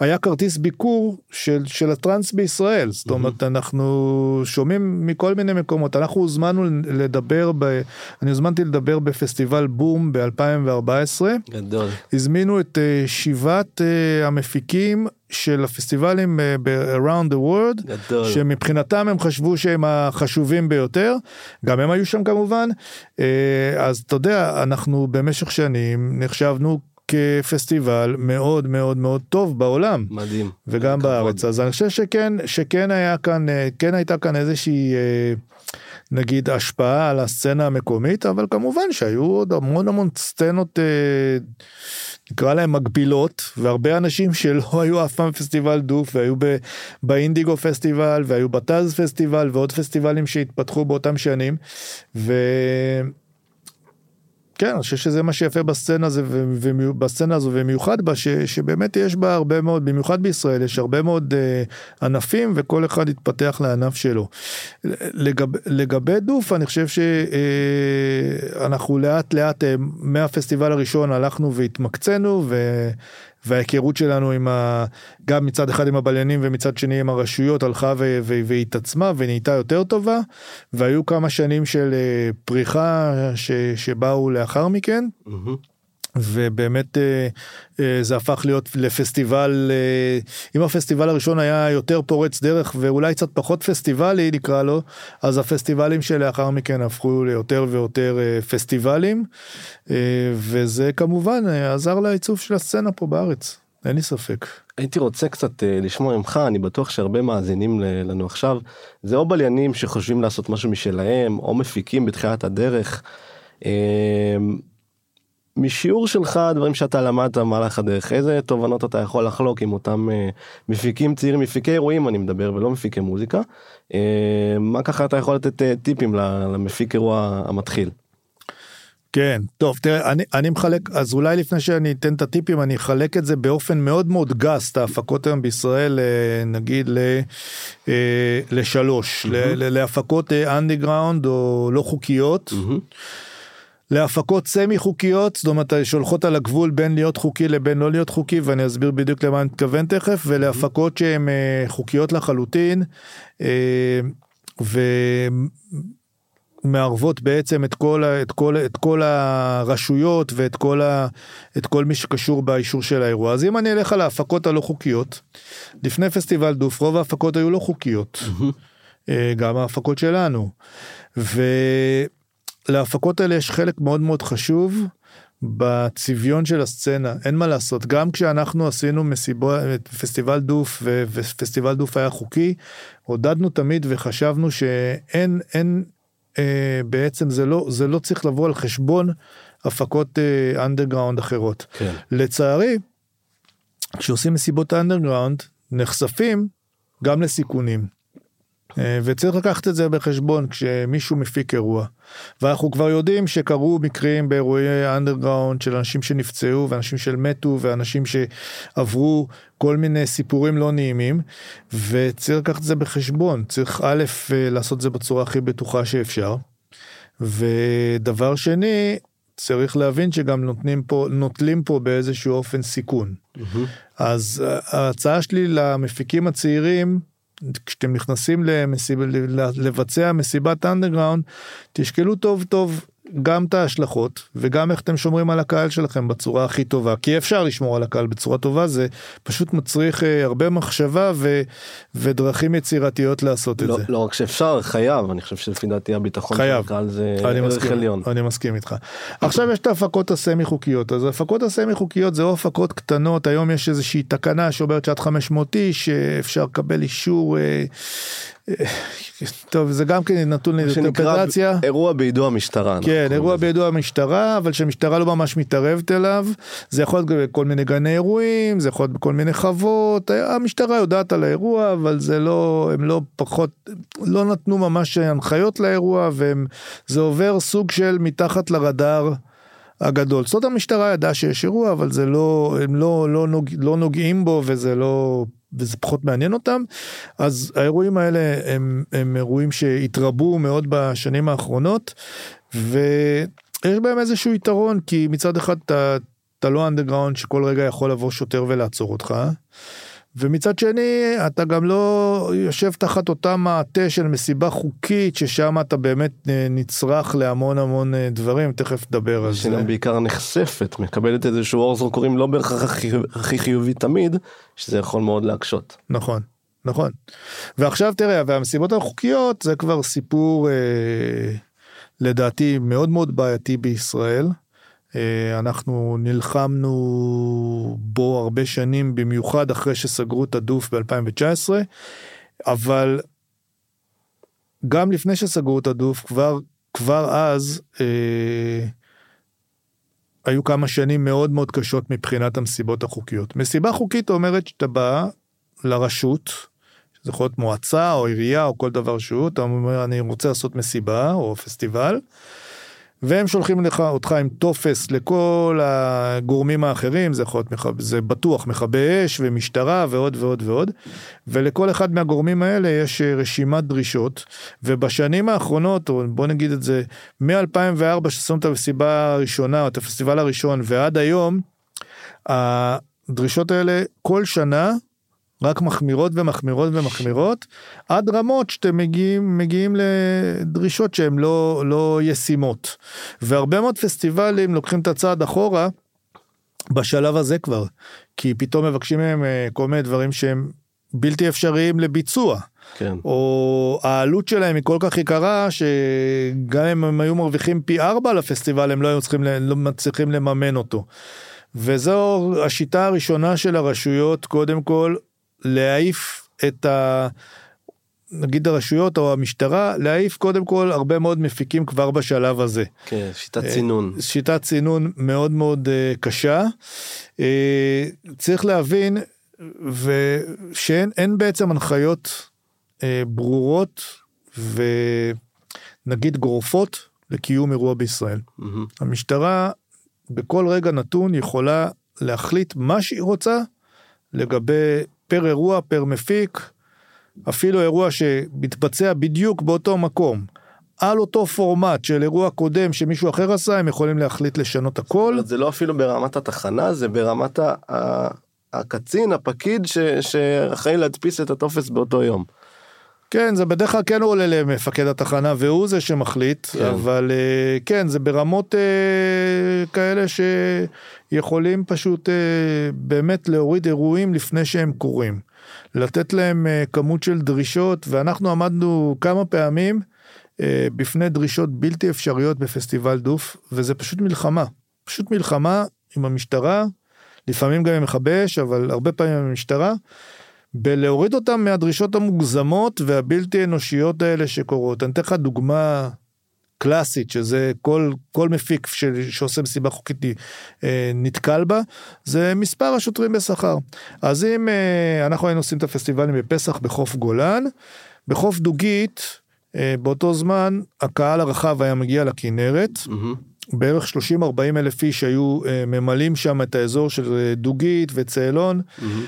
היה כרטיס ביקור של של הטראנס בישראל. זאת אומרת אנחנו שומעים מכל מיני מקומות. אנחנו הוזמנו לדבר ב, אני הוזמנתי לדבר בפסטיבל בום ב2014 גדול. הזמינו את אה, שבעת אה, המפיקים של הפסטיבלים אה, ב-around the world גדול. שמבחינתם הם חשבו שהם החשובים ביותר, גם הם היו שם כמובן, אה, אז אתה יודע, אנחנו במשך שנים נחשבנו כפסטיבל מאוד מאוד מאוד טוב בעולם. מדהים. וגם כבוד. בארץ אז אני חושב שכן שכן היה כאן אה, כן הייתה כאן איזושהי אה, נגיד השפעה על הסצנה המקומית אבל כמובן שהיו עוד המון המון סצנות אה, נקרא להם מגבילות והרבה אנשים שלא <laughs> היו אף פעם בפסטיבל דוף והיו ב, באינדיגו פסטיבל והיו בטאז פסטיבל ועוד פסטיבלים שהתפתחו באותם שנים. ו... כן, אני חושב שזה מה שיפה בסצנה הזה, ובסצנה הזו ומיוחד בה, ש- שבאמת יש בה הרבה מאוד, במיוחד בישראל, יש הרבה מאוד uh, ענפים וכל אחד התפתח לענף שלו. לגב, לגבי דוף, אני חושב שאנחנו לאט לאט uh, מהפסטיבל הראשון הלכנו והתמקצנו, ו... וההיכרות שלנו עם ה... גם מצד אחד עם הבליינים ומצד שני עם הרשויות הלכה ו... ו... והתעצמה ונהייתה יותר טובה והיו כמה שנים של אה, פריחה ש... שבאו לאחר מכן מהמם. ובאמת אה, אה, זה הפך להיות לפסטיבל אה, אם הפסטיבל הראשון היה יותר פורץ דרך ואולי קצת פחות פסטיבלי נקרא לו אז הפסטיבלים שלאחר מכן הפכו ליותר ויותר פסטיבלים וזה כמובן עזר לעיצוב של הסצנה פה בארץ אין לי ספק. הייתי רוצה קצת לשמוע ממך, אני בטוח שהרבה מאזינים לנו עכשיו, זה או בליינים שחושבים לעשות משהו משלהם, או מפיקים בתחילת הדרך. אה, משיעור שלך, דברים שאתה למדת במהלך הדרך, איזה תובנות אתה יכול לחלוק עם אותם אה, מפיקים צעירים, מפיקי אירועים אני מדבר ולא מפיקי מוזיקה, אה, מה ככה אתה יכול לתת אה, טיפים למפיק אירוע המתחיל. כן, טוב, תראה, אני, אני מחלק, אז אולי לפני שאני אתן את הטיפים, אני אחלק את זה באופן מאוד מאוד גס, את ההפקות היום בישראל, אה, נגיד ל, אה, לשלוש, ל, ל, להפקות אנדרגראונד או לא חוקיות, מהמם. להפקות סמי חוקיות, זאת אומרת, שהולכות על הגבול בין להיות חוקי לבין לא להיות חוקי, ואני אסביר בדיוק למה אני מתכוון תכף, ולהפקות שהן אה, חוקיות לחלוטין, אה, ו... מערבות בעצם את כל, את כל, את כל הרשויות ואת כל, ה, את כל מי שקשור באישור של האירוע. אז אם אני אלך על ההפקות הלא חוקיות, לפני פסטיבל דוף רוב ההפקות היו לא חוקיות, אה, גם ההפקות שלנו. ולהפקות האלה יש חלק מאוד מאוד חשוב בצביון של הסצנה, אין מה לעשות, גם כשאנחנו עשינו מסיבה, פסטיבל דוף ו- ופסטיבל דוף היה חוקי, עודדנו תמיד וחשבנו שאין, אין, אה, בעצם זה לא, זה לא צריך לבוא על חשבון הפקות אנדרגראונד אחרות. כן. לצערי, כשעושים מסיבות אנדרגראונד, נחשפים גם לסיכונים. אה, וצריך לקחת את זה בחשבון כשמישהו מפיק אירוע. ואנחנו כבר יודעים שקרו מקרים באירועי אנדרגראונד של אנשים שנפצעו ואנשים שמתו ואנשים שעברו כל מיני סיפורים לא נעימים וצריך לקחת את זה בחשבון צריך א' אה, לעשות את זה בצורה הכי בטוחה שאפשר. ודבר שני צריך להבין שגם נותנים פה נוטלים פה באיזשהו אופן סיכון. אז אה, ההצעה שלי למפיקים הצעירים כשאתם נכנסים למסיב, לבצע מסיבת אנדרגראונד תשקלו טוב טוב גם את ההשלכות וגם איך אתם שומרים על הקהל שלכם בצורה הכי טובה כי אפשר לשמור על הקהל בצורה טובה זה פשוט מצריך אה, הרבה מחשבה ו, ודרכים יצירתיות לעשות לא, את זה. לא רק שאפשר, חייב, אני חושב שלפי דעתי הביטחון של חייב. הקהל זה אני ערך מסכים, עליון. אני מסכים איתך. עכשיו יש את ההפקות הסמי חוקיות אז ההפקות הסמי חוקיות זה או הפקות קטנות היום יש איזושהי תקנה שאומרת שעד 500 איש אה, אפשר לקבל אישור. אה, טוב זה גם כן נתון לאינטרפרטציה. אירוע ביידוע המשטרה. כן, אירוע. בידוע המשטרה, אבל שהמשטרה לא ממש מתערבת אליו. זה יכול להיות בכל מיני גני אירועים, זה יכול להיות בכל מיני חוות. המשטרה יודעת על האירוע, אבל זה לא, הם לא פחות, לא נתנו ממש הנחיות לאירוע, וזה עובר סוג של מתחת לרדאר. הגדול. זאת אומרת המשטרה ידעה שיש אירוע אבל זה לא הם לא לא, נוג, לא נוגעים בו וזה לא וזה פחות מעניין אותם אז האירועים האלה הם, הם אירועים שהתרבו מאוד בשנים האחרונות ויש בהם איזשהו יתרון כי מצד אחד אתה, אתה לא אנדרגראונד שכל רגע יכול לבוא שוטר ולעצור אותך. ומצד שני אתה גם לא יושב תחת אותה מעטה של מסיבה חוקית ששם אתה באמת אה, נצרך להמון המון אה, דברים תכף נדבר על זה. שגם בעיקר נחשפת, מקבלת איזשהו אור זרקורים לא בהכרח הכי- הכי חיובי תמיד, שזה יכול מאוד להקשות. נכון נכון ועכשיו תראה והמסיבות החוקיות זה כבר סיפור אה, לדעתי מאוד מאוד בעייתי בישראל. אה, אנחנו נלחמנו בו הרבה שנים במיוחד אחרי שסגרו את הדוף ב-2019 אבל גם לפני שסגרו את הדוף כבר כבר אז אה, היו כמה שנים מאוד מאוד קשות מבחינת המסיבות החוקיות. מסיבה חוקית אומרת שאתה בא לרשות, זה יכול להיות מועצה או עירייה או כל דבר שהוא, אתה אומר אני רוצה לעשות מסיבה או פסטיבל, והם שולחים לך אותך עם טופס לכל הגורמים האחרים, זה יכול להיות, זה בטוח מכבי אש ומשטרה ועוד ועוד ועוד, ולכל אחד מהגורמים האלה יש אה, רשימת דרישות, ובשנים האחרונות, או בוא נגיד את זה, מ-2004 שעשינו את המסיבה הראשונה, או את הפסטיבל הראשון, ועד היום, הדרישות האלה כל שנה רק מחמירות ומחמירות ומחמירות עד רמות שאתם מגיעים מגיעים לדרישות שהן לא לא ישימות והרבה מאוד פסטיבלים לוקחים את הצעד אחורה בשלב הזה כבר כי פתאום מבקשים מהם אה, כל מיני דברים שהם בלתי אפשריים לביצוע כן. או העלות שלהם היא כל כך יקרה שגם אם הם היו מרוויחים פי ארבע לפסטיבל הם לא היו צריכים לא מצליחים לממן אותו. וזו השיטה הראשונה של הרשויות קודם כל להעיף את ה... נגיד הרשויות או המשטרה להעיף קודם כל הרבה מאוד מפיקים כבר בשלב הזה. כן, שיטת צינון. שיטת צינון מאוד מאוד uh, קשה. Uh, צריך להבין שאין אין בעצם הנחיות uh, ברורות ונגיד גורפות לקיום אירוע בישראל. מהמם. המשטרה בכל רגע נתון יכולה להחליט מה שהיא רוצה לגבי פר אירוע פר מפיק אפילו אירוע שמתבצע בדיוק באותו מקום על אותו פורמט של אירוע קודם שמישהו אחר עשה הם יכולים להחליט לשנות הכל זה לא אפילו ברמת התחנה, זה ברמת ה- הקצין, הפקיד ש- שאחראי להדפיס את הטופס באותו יום. כן, זה בדרך כלל כן עולה למפקד התחנה והוא זה שמחליט, כן. אבל אה, כן, זה ברמות אה, כאלה שיכולים פשוט אה, באמת להוריד אירועים לפני שהם קורים. לתת להם כמות של דרישות, ואנחנו עמדנו כמה פעמים בפני דרישות בלתי אפשריות בפסטיבל דוף, וזה פשוט מלחמה. פשוט מלחמה עם המשטרה, לפעמים גם עם מכבי אש, אבל הרבה פעמים עם המשטרה. בלהוריד אותם מהדרישות המוגזמות והבלתי אנושיות האלה שקורות. אני אתן לך דוגמה קלאסית, שזה כל, כל מפיק ש, שעושה מסיבה חוקית אה, נתקל בה, זה מספר השוטרים בשכר. אז אם אה, אנחנו היינו עושים את הפסטיבלים בפסח בחוף גולן, בחוף דוגית, אה, באותו זמן הקהל הרחב היה מגיע לכנרת, מהמם. בערך 30-40 אלף איש היו אה, ממלאים שם את האזור של אה, דוגית וצאלון, מהמם.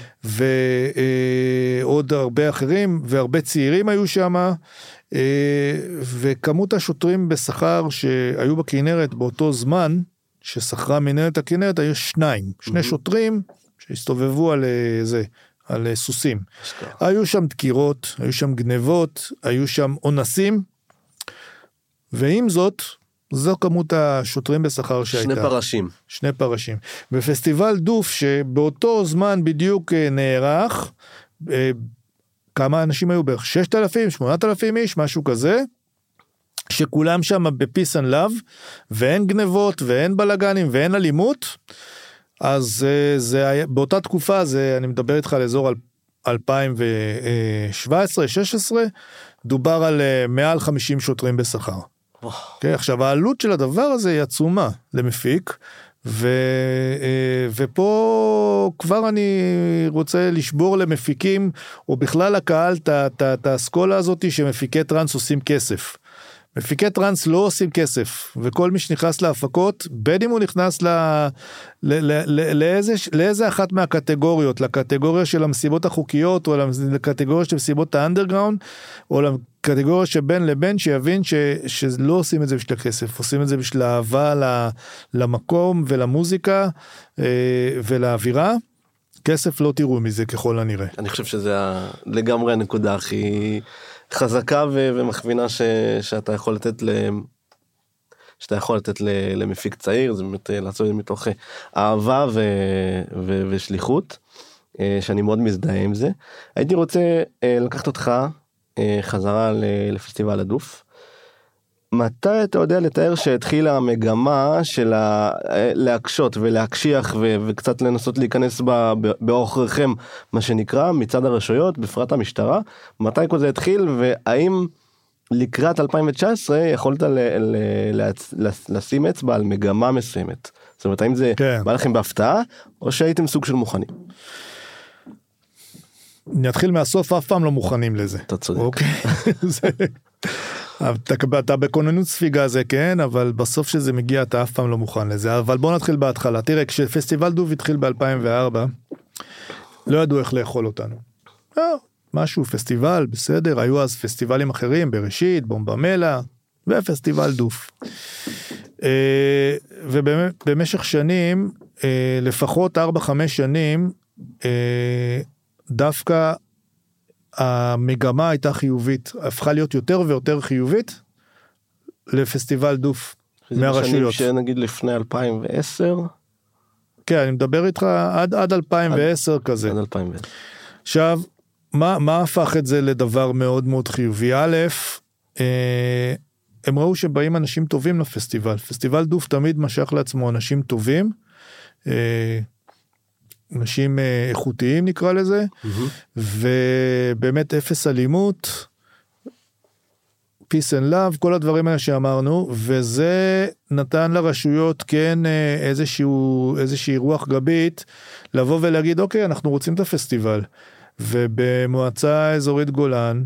ועוד הרבה אחרים, והרבה צעירים היו שם, אה, וכמות השוטרים בשכר שהיו בכנרת באותו זמן, ששכרה מנהלת הכנרת, היו שניים, שני שוטרים שהסתובבו על אה, זה, על אה, סוסים. אשכרה. היו שם דקירות, היו שם גנבות, היו שם אונסים, ועם זאת, זו כמות השוטרים בשכר שהייתה. שני פרשים. שני פרשים. בפסטיבל דוף שבאותו זמן בדיוק אה, נערך, אה, כמה אנשים היו בערך? 6,000, 8,000 איש, משהו כזה. שכולם שם ב peace and love, ואין גנבות, ואין בלאגנים, ואין אלימות. אז אה, זה היה, באותה תקופה, זה, אני מדבר איתך על אזור אל- 2017-2016, דובר על מעל 50 שוטרים בשכר. וואו. כן, עכשיו העלות של הדבר הזה היא עצומה למפיק, ו, אה, ופה כבר אני רוצה לשבור למפיקים, או בכלל לקהל, את האסכולה הזאת שמפיקי טראנס עושים כסף. מפיקי טראנס לא עושים כסף, וכל מי שנכנס להפקות, בין אם הוא נכנס ל, ל, ל, ל, לאיזה, לאיזה אחת מהקטגוריות, לקטגוריה של המסיבות החוקיות, או לקטגוריה של מסיבות האנדרגראונד, או לקטגוריה שבין לבין, שיבין ש, שלא עושים את זה בשביל הכסף, עושים את זה בשביל האהבה ל- למקום ולמוזיקה אה, ולאווירה. כסף לא תראו מזה ככל הנראה. אני חושב שזה לגמרי הנקודה הכי חזקה ו- ומכווינה ש- שאתה יכול לתת ל... שאתה יכול לתת ל- למפיק צעיר זה באמת אה, לעשות את זה מתוך אה, אהבה ו- ו- ושליחות שאני מאוד מזדהה עם זה. הייתי רוצה לקחת אותך חזרה ל- לפסטיבל הדוף. מתי אתה יודע לתאר שהתחילה המגמה של ה- אה, להקשות ולהקשיח ו- וקצת לנסות להיכנס ב- בעוכריכם מה שנקרא מצד הרשויות בפרט המשטרה מתי כל זה התחיל והאם לקראת 2019 יכולת ל- ל- להצ- לשים אצבע על מגמה מסוימת. זאת אומרת האם זה כן. בא לכם בהפתעה או שהייתם סוג של מוכנים. אני אתחיל מהסוף, אף פעם לא מוכנים לזה. אתה צודק. אוקיי. <laughs> זה- אתה, אתה בכוננות ספיגה זה כן, אבל בסוף שזה מגיע אתה אף פעם לא מוכן לזה. אבל בוא נתחיל בהתחלה. תראה, כשפסטיבל דוב התחיל ב-2004, לא ידעו איך לאכול אותנו. אה, משהו, פסטיבל, בסדר, היו אז פסטיבלים אחרים, בראשית, בומבמלה, ופסטיבל דוף. אה, ובמשך שנים, אה, לפחות 4-5 שנים, אה, דווקא המגמה הייתה חיובית, הפכה להיות יותר ויותר חיובית לפסטיבל דוף מהרשויות. שנגיד לפני 2010 כן, אני מדבר איתך עד, עד 2010 כזה. עד 2010. עכשיו, מה, מה הפך את זה לדבר מאוד מאוד חיובי? א', אה, הם ראו שבאים אנשים טובים לפסטיבל. פסטיבל דוף תמיד משך לעצמו אנשים טובים, אה, אנשים אה, איכותיים נקרא לזה, ובאמת אפס אלימות, peace and love, כל הדברים האלה שאמרנו, וזה נתן לרשויות כן אה, איזשהו, איזושהי רוח גבית לבוא ולהגיד, אוקיי, אנחנו רוצים את הפסטיבל. ובמועצה אזורית גולן,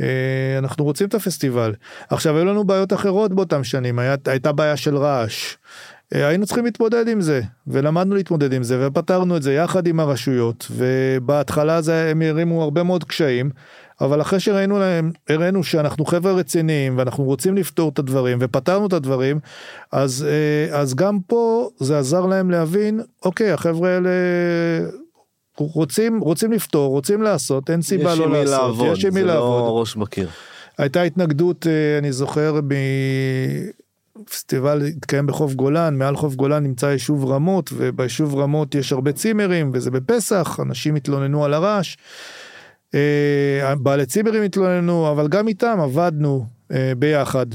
אה, אנחנו רוצים את הפסטיבל. עכשיו, היו לנו בעיות אחרות באותם שנים, היה, הייתה בעיה של רעש. אה, היינו צריכים להתמודד עם זה, ולמדנו להתמודד עם זה, ופתרנו את זה יחד עם הרשויות, ובהתחלה זה, הם הרימו הרבה מאוד קשיים, אבל אחרי שראינו להם, הראינו שאנחנו חבר'ה רציניים, ואנחנו רוצים לפתור את הדברים, ופתרנו את הדברים, אז, אה, אז גם פה זה עזר להם להבין, אוקיי, החבר'ה האלה רוצים רוצים לפתור רוצים לעשות אין סיבה לא לעשות לעבוד, יש עם מי זה לעבוד. לא ראש בקיר. הייתה התנגדות אה, אני זוכר פסטיבל התקיים בחוף גולן מעל חוף גולן נמצא יישוב רמות וביישוב רמות יש הרבה צימרים וזה בפסח אנשים התלוננו על הרעש. אה, בעלי צימרים התלוננו אבל גם איתם עבדנו אה, ביחד.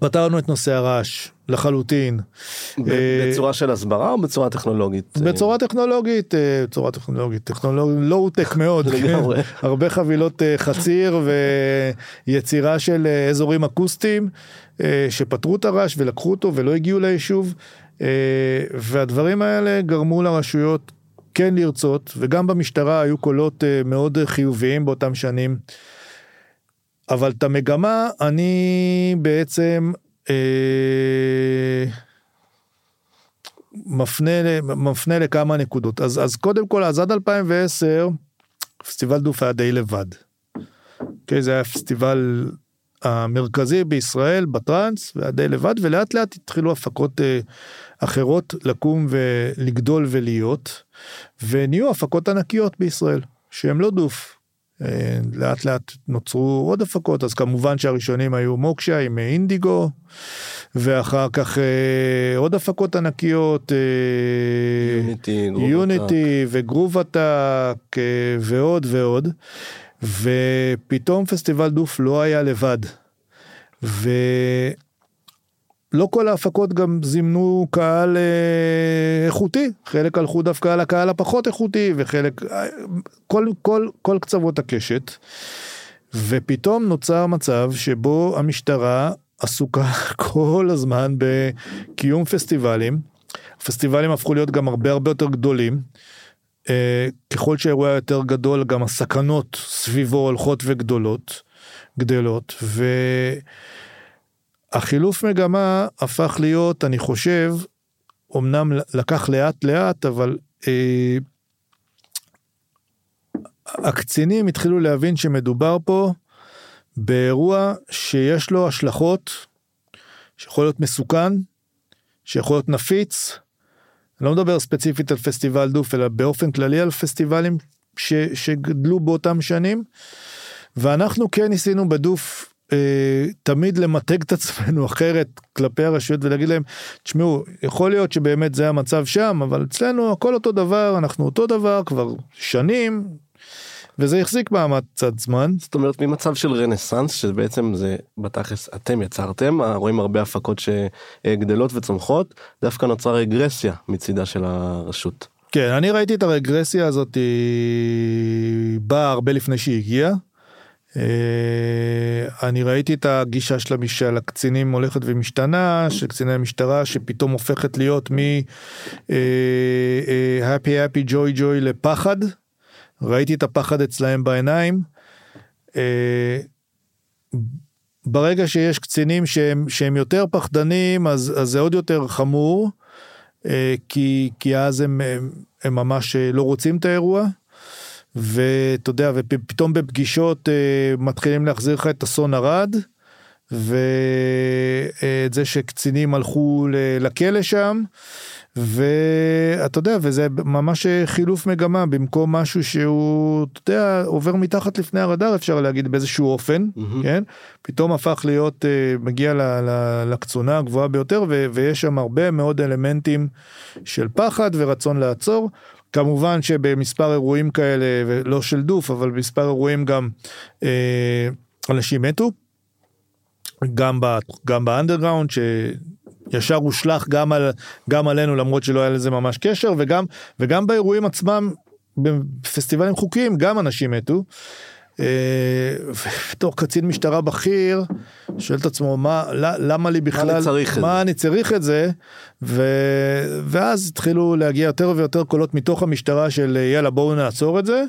פתרנו את נושא הרעש לחלוטין. אה, בצורה של הסברה או בצורה טכנולוגית? בצורה טכנולוגית, בצורה טכנולוגית, טכנולוגית, לואו-טק מאוד, כן? הרבה חבילות חציר ויצירה של אזורים אקוסטיים שפתרו את הרעש ולקחו אותו ולא הגיעו ליישוב אה, והדברים האלה גרמו לרשויות כן לרצות וגם במשטרה היו קולות אה, מאוד חיוביים באותם שנים. אבל את המגמה אני בעצם אה, מפנה, מפנה לכמה נקודות. אז, אז קודם כל, אז עד 2010, פסטיבל דוף היה די לבד. אוקיי, זה היה הפסטיבל המרכזי בישראל בטראנס, והיה די לבד, ולאט לאט התחילו הפקות אה, אחרות לקום ולגדול ולהיות, ונהיו הפקות ענקיות בישראל, שהן לא דוף. אה, לאט לאט נוצרו עוד הפקות אז כמובן שהראשונים היו מוקשה עם אה, אינדיגו ואחר כך אה, עוד הפקות ענקיות אה, יוניטי, יוניטי וגרוב עתק אה, ועוד ועוד ופתאום פסטיבל דוף לא היה לבד. ולא כל ההפקות גם זימנו קהל אה, איכותי חלק הלכו דווקא על הקהל הפחות איכותי וחלק אה, כל כל כל קצוות הקשת. ופתאום נוצר מצב שבו המשטרה עסוקה <laughs> כל הזמן בקיום פסטיבלים. הפסטיבלים הפכו להיות גם הרבה הרבה יותר גדולים. אה, ככל שהאירוע יותר גדול גם הסכנות סביבו הולכות וגדולות, גדלות, והחילוף מגמה הפך להיות, אני חושב, אמנם לקח לאט לאט, אבל אה, הקצינים התחילו להבין שמדובר פה באירוע שיש לו השלכות, שיכול להיות מסוכן, שיכול להיות נפיץ, אני לא מדבר ספציפית על פסטיבל דוף אלא באופן כללי על פסטיבלים ש, שגדלו באותם שנים. ואנחנו כן ניסינו בדוף אה, תמיד למתג את עצמנו אחרת כלפי הרשויות ולהגיד להם תשמעו יכול להיות שבאמת זה המצב שם אבל אצלנו הכל אותו דבר אנחנו אותו דבר כבר שנים וזה החזיק מעמד קצת זמן זאת אומרת ממצב של רנסאנס שבעצם זה בתכלס אתם יצרתם רואים הרבה הפקות שגדלות וצומחות דווקא נוצרה רגרסיה מצידה של הרשות. כן אני ראיתי את הרגרסיה הזאת באה הרבה לפני שהיא הגיעה. אה, אני ראיתי את הגישה של המש- של הקצינים הולכת ומשתנה של קציני המשטרה שפתאום הופכת להיות מ אה, אה, happy happy joy joy לפחד. ראיתי את הפחד אצלהם בעיניים. אה, ברגע שיש קצינים שהם, שהם יותר פחדנים אז, אז זה עוד יותר חמור אה, כי, כי אז הם, הם, הם ממש אה, לא רוצים את האירוע. ואתה יודע ופתאום בפגישות מתחילים להחזיר לך את אסון ארד ואת זה שקצינים הלכו לכלא שם ואתה יודע וזה ממש חילוף מגמה במקום משהו שהוא אתה יודע עובר מתחת לפני הרדאר אפשר להגיד באיזשהו אופן מהמם. כן פתאום הפך להיות אה, מגיע ל- ל- לקצונה הגבוהה ביותר ו- ויש שם הרבה מאוד אלמנטים של פחד ורצון לעצור. כמובן שבמספר אירועים כאלה ולא של דוף אבל במספר אירועים גם אה, אנשים מתו. גם ב, גם באנדרגראונד שישר הושלך גם על גם עלינו למרות שלא היה לזה ממש קשר וגם וגם באירועים עצמם בפסטיבלים חוקיים גם אנשים מתו. אה, בתור קצין משטרה בכיר שואל את עצמו מה למה לי בכלל אני צריך את מה זה?" אני צריך את זה ו... ואז התחילו להגיע יותר ויותר קולות מתוך המשטרה של יאללה בואו נעצור את זה.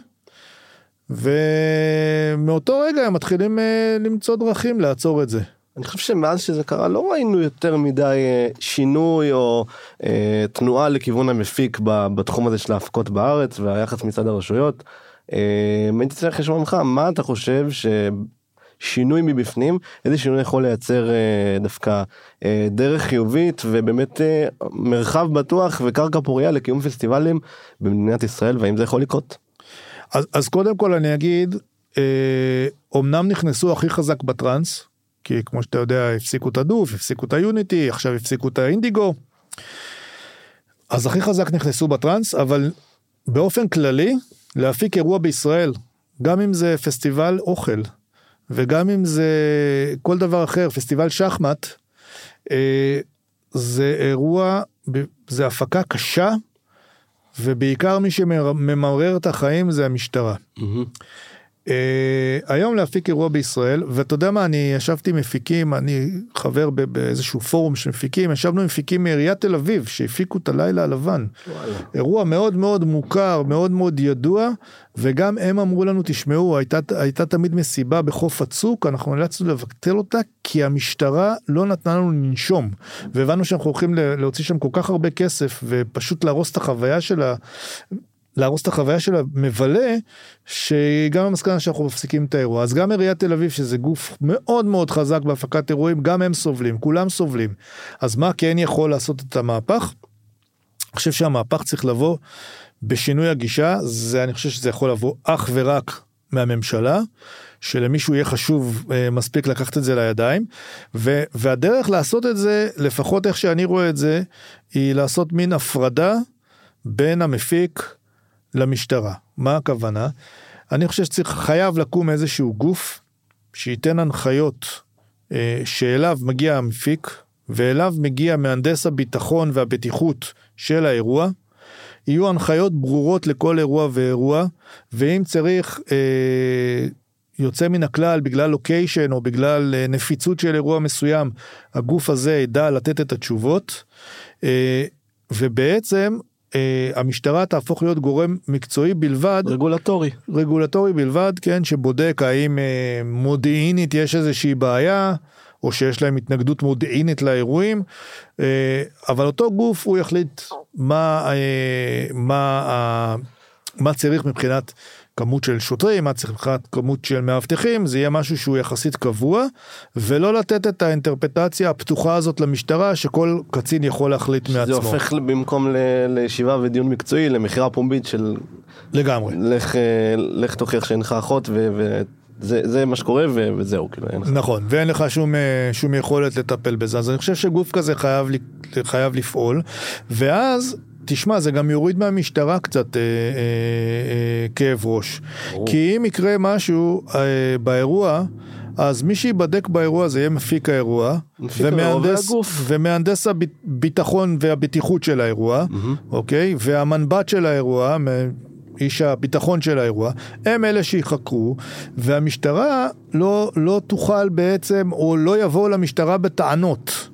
ומאותו רגע הם מתחילים אה, למצוא דרכים לעצור את זה. אני חושב שמאז שזה קרה לא ראינו יותר מדי אה, שינוי או אה, תנועה לכיוון המפיק בתחום הזה של ההפקות בארץ והיחס מצד הרשויות. אה, הייתי צריך לשמוע ממך מה אתה חושב ש... שינוי מבפנים, איזה שינוי יכול לייצר אה, דווקא אה, דרך חיובית ובאמת אה, מרחב בטוח וקרקע פוריה לקיום פסטיבלים במדינת ישראל, והאם זה יכול לקרות? אז, אז קודם כל אני אגיד, אה, אומנם נכנסו הכי חזק בטראנס, כי כמו שאתה יודע הפסיקו את הדוף, הפסיקו את היוניטי, עכשיו הפסיקו את האינדיגו. אז הכי חזק נכנסו בטראנס, אבל באופן כללי, להפיק אירוע בישראל, גם אם זה פסטיבל אוכל, וגם אם זה כל דבר אחר, פסטיבל שחמט, אה, זה אירוע, זה הפקה קשה, ובעיקר מי שממרר את החיים זה המשטרה. Uh, היום להפיק אירוע בישראל ואתה יודע מה אני ישבתי עם מפיקים אני חבר ב- באיזשהו פורום של מפיקים ישבנו עם מפיקים מעיריית תל אביב שהפיקו את הלילה הלבן. אירוע מאוד מאוד מוכר מאוד מאוד ידוע וגם הם אמרו לנו תשמעו הייתה הייתה תמיד מסיבה בחוף הצוק אנחנו נאלצנו לבטל אותה כי המשטרה לא נתנה לנו לנשום והבנו שאנחנו הולכים להוציא שם כל כך הרבה כסף ופשוט להרוס את החוויה של ה... להרוס את החוויה של המבלה, שגם המסקנה שאנחנו מפסיקים את האירוע. אז גם עיריית תל אביב, שזה גוף מאוד מאוד חזק בהפקת אירועים, גם הם סובלים, כולם סובלים. אז מה כן יכול לעשות את המהפך? אני חושב שהמהפך צריך לבוא בשינוי הגישה, זה אני חושב שזה יכול לבוא אך ורק מהממשלה, שלמישהו יהיה חשוב אה, מספיק לקחת את זה לידיים, ו, והדרך לעשות את זה, לפחות איך שאני רואה את זה, היא לעשות מין הפרדה בין המפיק למשטרה. מה הכוונה? אני חושב שצריך, חייב לקום איזשהו גוף שייתן הנחיות אה, שאליו מגיע המפיק ואליו מגיע מהנדס הביטחון והבטיחות של האירוע. יהיו הנחיות ברורות לכל אירוע ואירוע, ואם צריך אה, יוצא מן הכלל בגלל לוקיישן או בגלל אה, נפיצות של אירוע מסוים, הגוף הזה ידע לתת את התשובות. אה, ובעצם אה, המשטרה תהפוך להיות גורם מקצועי בלבד, רגולטורי. רגולטורי בלבד, כן, שבודק האם אה, מודיעינית יש איזושהי בעיה, או שיש להם התנגדות מודיעינית לאירועים, אה, אבל אותו גוף הוא יחליט מה, אה, מה, אה, מה צריך מבחינת כמות של שוטרים, מה צריך מבחינת כמות של מאבטחים, זה יהיה משהו שהוא יחסית קבוע, ולא לתת את האינטרפטציה הפתוחה הזאת למשטרה, שכל קצין יכול להחליט זה מעצמו. הופך במקום לישיבה ודיון מקצועי למכירה פומבית של לגמרי. לך, אה, לך תוכיח שאינך אחות ו... וזה זה מה שקורה ו- וזהו כאילו אין לך. נכון, ואין לך שום, אה, שום יכולת לטפל בזה, אז אני חושב שגוף כזה חייב, חייב לפעול, ואז, תשמע, זה גם יוריד מהמשטרה קצת אה, אה, אה, כאב ראש. ברור. כי אם יקרה משהו אה, באירוע, אז מי שיבדק באירוע זה יהיה מפיק האירוע, מפיק ומהנדס. ומהנדס הביטחון והבטיחות של האירוע, אוקיי? והמנבט של האירוע, איש הביטחון של האירוע, הם אלה שיחקרו, והמשטרה לא, לא תוכל בעצם, או לא יבואו למשטרה בטענות.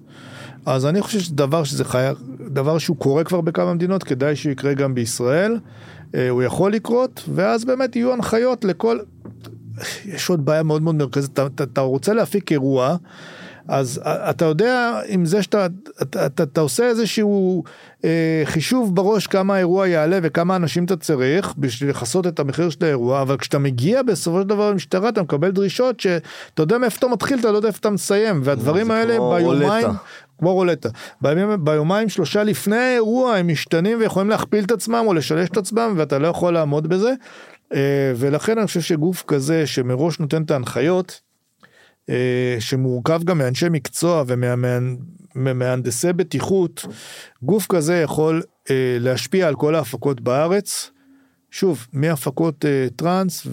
אז אני חושב שזה דבר שזה חייב, דבר שהוא קורה כבר בכמה מדינות, כדאי שהוא יקרה גם בישראל. אה, הוא יכול לקרות, ואז באמת יהיו הנחיות לכל... יש עוד בעיה מאוד מאוד מרכזית, אתה, אתה, אתה רוצה להפיק אירוע, אז אתה יודע עם זה שאתה אתה, אתה, אתה עושה איזשהו אה, חישוב בראש כמה האירוע יעלה וכמה אנשים אתה צריך בשביל לכסות את המחיר של האירוע, אבל כשאתה מגיע בסופו של דבר למשטרה אתה מקבל דרישות שאתה יודע מאיפה אתה מתחיל, אתה לא יודע איפה אתה מסיים, והדברים האלה ביומיים... כמו רולטה. בימים, ביומיים שלושה לפני האירוע הם משתנים ויכולים להכפיל את עצמם או לשלש את עצמם ואתה לא יכול לעמוד בזה. אה, ולכן אני חושב שגוף כזה שמראש נותן את ההנחיות, אה, שמורכב גם מאנשי מקצוע וממהנדסי בטיחות, גוף כזה יכול אה, להשפיע על כל ההפקות בארץ. שוב, מהפקות טראנס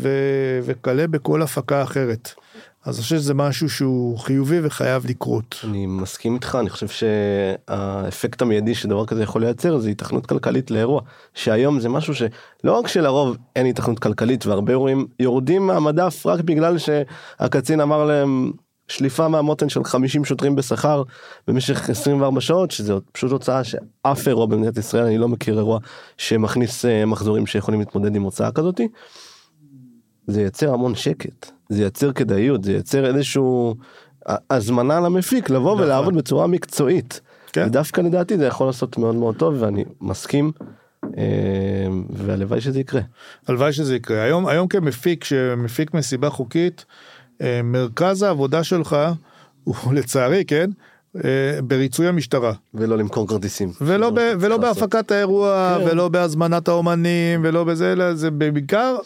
וכלה בכל הפקה אחרת. אז אני חושב שזה משהו שהוא חיובי וחייב לקרות. אני מסכים איתך, אני חושב שהאפקט המיידי שדבר כזה יכול לייצר זה התכנות כלכלית לאירוע, שהיום זה משהו שלא רק שלרוב אין התכנות כלכלית והרבה אירועים יורדים מהמדף רק בגלל שהקצין אמר להם שליפה מהמותן של 50 שוטרים בשכר במשך 24 שעות, שזה פשוט הוצאה שאף אירוע במדינת ישראל, אני לא מכיר אירוע שמכניס אה, מחזורים שיכולים להתמודד עם הוצאה כזאתי. זה ייצר המון שקט, זה ייצר כדאיות, זה ייצר איזשהו הזמנה למפיק לבוא נכון. ולעבוד בצורה מקצועית. כן. ודווקא לדעתי זה יכול לעשות מאוד מאוד טוב ואני מסכים אה, והלוואי שזה יקרה. הלוואי שזה יקרה. היום, היום כמפיק, שמפיק מסיבה חוקית, אה, מרכז העבודה שלך הוא <laughs> לצערי, כן, אה, בריצוי המשטרה. ולא למכור כרטיסים. ולא, ב, ולא. בהפקת האירוע, כן. ולא בהזמנת האומנים, ולא בזה, אלא זה בעיקר,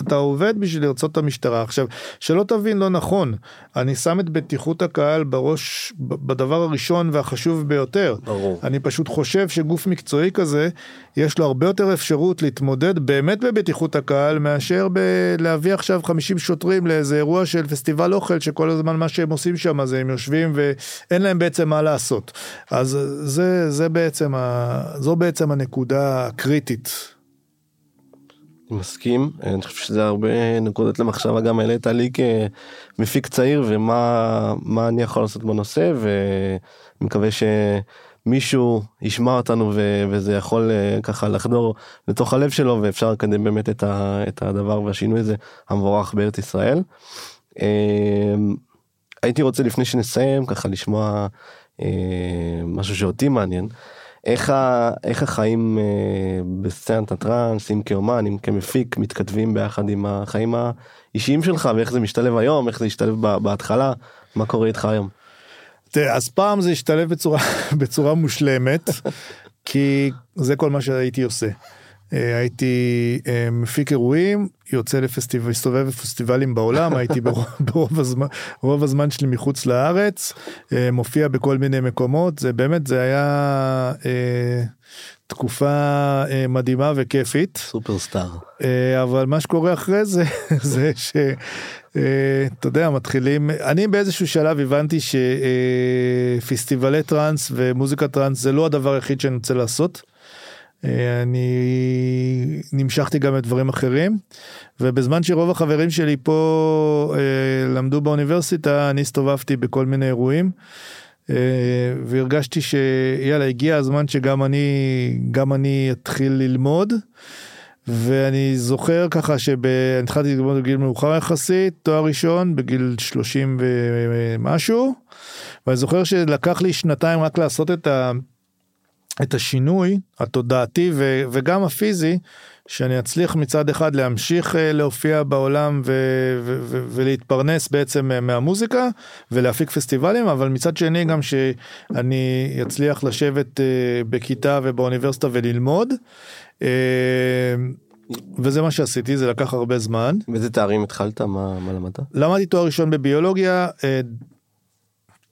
אתה עובד בשביל לרצות את המשטרה. עכשיו, שלא תבין לא נכון, אני שם את בטיחות הקהל בראש, בדבר הראשון והחשוב ביותר. ברור. אני פשוט חושב שגוף מקצועי כזה, יש לו הרבה יותר אפשרות להתמודד באמת בבטיחות הקהל, מאשר ב- להביא עכשיו 50 שוטרים לאיזה אירוע של פסטיבל אוכל, שכל הזמן מה שהם עושים שם זה הם יושבים ואין להם בעצם מה לעשות. אז זה, זה בעצם, ה... זו בעצם הנקודה הקריטית. מסכים, אני חושב שזה הרבה נקודות למחשבה גם העלית לי כמפיק צעיר ומה מה אני יכול לעשות בנושא ואני מקווה שמישהו ישמע אותנו ו, וזה יכול אה, ככה לחדור לתוך הלב שלו ואפשר לקדם באמת את, ה, את הדבר והשינוי הזה המבורך בארץ ישראל. אה, הייתי רוצה לפני שנסיים ככה לשמוע אה, משהו שאותי מעניין. איך, ה, איך החיים אה, בסצנת הטראנס, אם כאומן, אם כמפיק, מתכתבים ביחד עם החיים האישיים שלך, ואיך זה משתלב היום, איך זה השתלב בהתחלה, מה קורה איתך היום? תראה, אז פעם זה השתלב בצורה, <laughs> בצורה מושלמת, כי זה כל מה שהייתי עושה. אה, הייתי אה, מפיק אירועים, יוצא לפסטיבל, מסתובב בפסטיבלים בעולם, <laughs> הייתי ברוב, ברוב הזמן, רוב הזמן שלי מחוץ לארץ, אה, מופיע בכל מיני מקומות, זה באמת, זה היה אה, תקופה אה, מדהימה וכיפית. סופרסטאר. אה, אבל מה שקורה אחרי זה <laughs> זה ש... אתה יודע מתחילים אני באיזשהו שלב הבנתי שפסטיבלי טראנס ומוזיקה טראנס זה לא הדבר היחיד שאני רוצה לעשות. אה, אני נמשכתי גם לדברים אחרים ובזמן שרוב החברים שלי פה אה, למדו באוניברסיטה אני הסתובבתי בכל מיני אירועים. אה, והרגשתי שיאללה הגיע הזמן שגם אני גם אני אתחיל ללמוד. ואני זוכר ככה שהתחלתי ללמוד בגיל מאוחר יחסית, תואר ראשון בגיל 30 ומשהו, ואני זוכר שלקח לי שנתיים רק לעשות את, ה, את השינוי התודעתי ו, וגם הפיזי, שאני אצליח מצד אחד להמשיך אה, להופיע בעולם ו, ו, ו, ולהתפרנס בעצם אה, מהמוזיקה ולהפיק פסטיבלים, אבל מצד שני גם שאני אצליח לשבת אה, בכיתה ובאוניברסיטה וללמוד. וזה מה שעשיתי זה לקח הרבה זמן באיזה תארים התחלת? מה, מה למדת? למדתי תואר ראשון בביולוגיה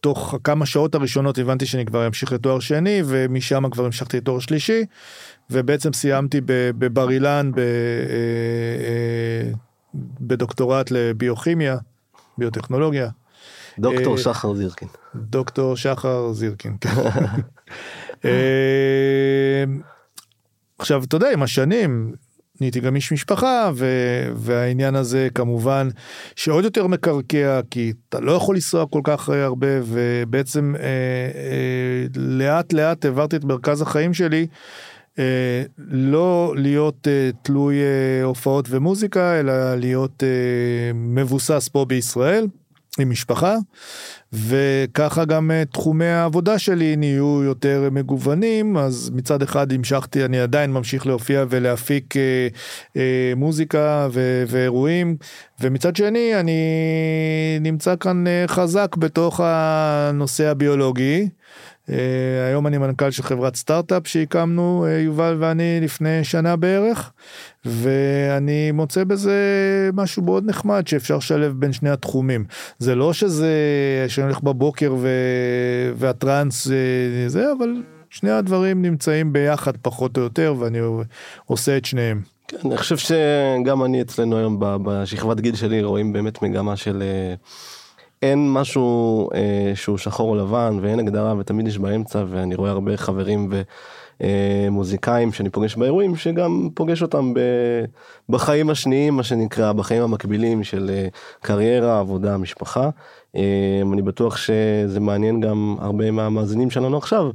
תוך כמה שעות הראשונות הבנתי שאני כבר אמשיך לתואר שני ומשם כבר המשכתי לתואר שלישי ובעצם סיימתי בבר אילן ב- אה, אה, בדוקטורט לביוכימיה ביוטכנולוגיה דוקטור אה, שחר זירקין. דוקטור שחר זירקין. כן. <laughs> עכשיו אתה יודע עם השנים נהייתי גם איש משפחה ו... והעניין הזה כמובן שעוד יותר מקרקע כי אתה לא יכול לנסוע כל כך אה, הרבה ובעצם אה, אה, לאט לאט העברתי את מרכז החיים שלי. אה, לא להיות אה, תלוי אה, הופעות ומוזיקה אלא להיות אה, מבוסס פה בישראל עם משפחה וככה גם אה, תחומי העבודה שלי נהיו יותר מגוונים אז מצד אחד המשכתי אני עדיין ממשיך להופיע ולהפיק אה, אה, מוזיקה ו- ואירועים ומצד שני אני נמצא כאן אה, חזק בתוך הנושא הביולוגי. Uh, היום אני מנכ"ל של חברת סטארט-אפ שהקמנו uh, יובל ואני לפני שנה בערך ואני מוצא בזה משהו מאוד נחמד שאפשר לשלב בין שני התחומים זה לא שזה שאני הולך בבוקר ו... והטראנס uh, זה אבל שני הדברים נמצאים ביחד פחות או יותר ואני עושה את שניהם. כן, אני חושב שגם אני אצלנו היום בשכבת גיל שלי רואים באמת מגמה של אה, אין משהו אה, שהוא שחור או לבן ואין הגדרה ותמיד יש באמצע ואני רואה הרבה חברים ומוזיקאים שאני פוגש באירועים שגם פוגש אותם ב, בחיים השניים מה שנקרא בחיים המקבילים של אה, קריירה עבודה משפחה. אה, אני בטוח שזה מעניין גם הרבה מהמאזינים שלנו עכשיו.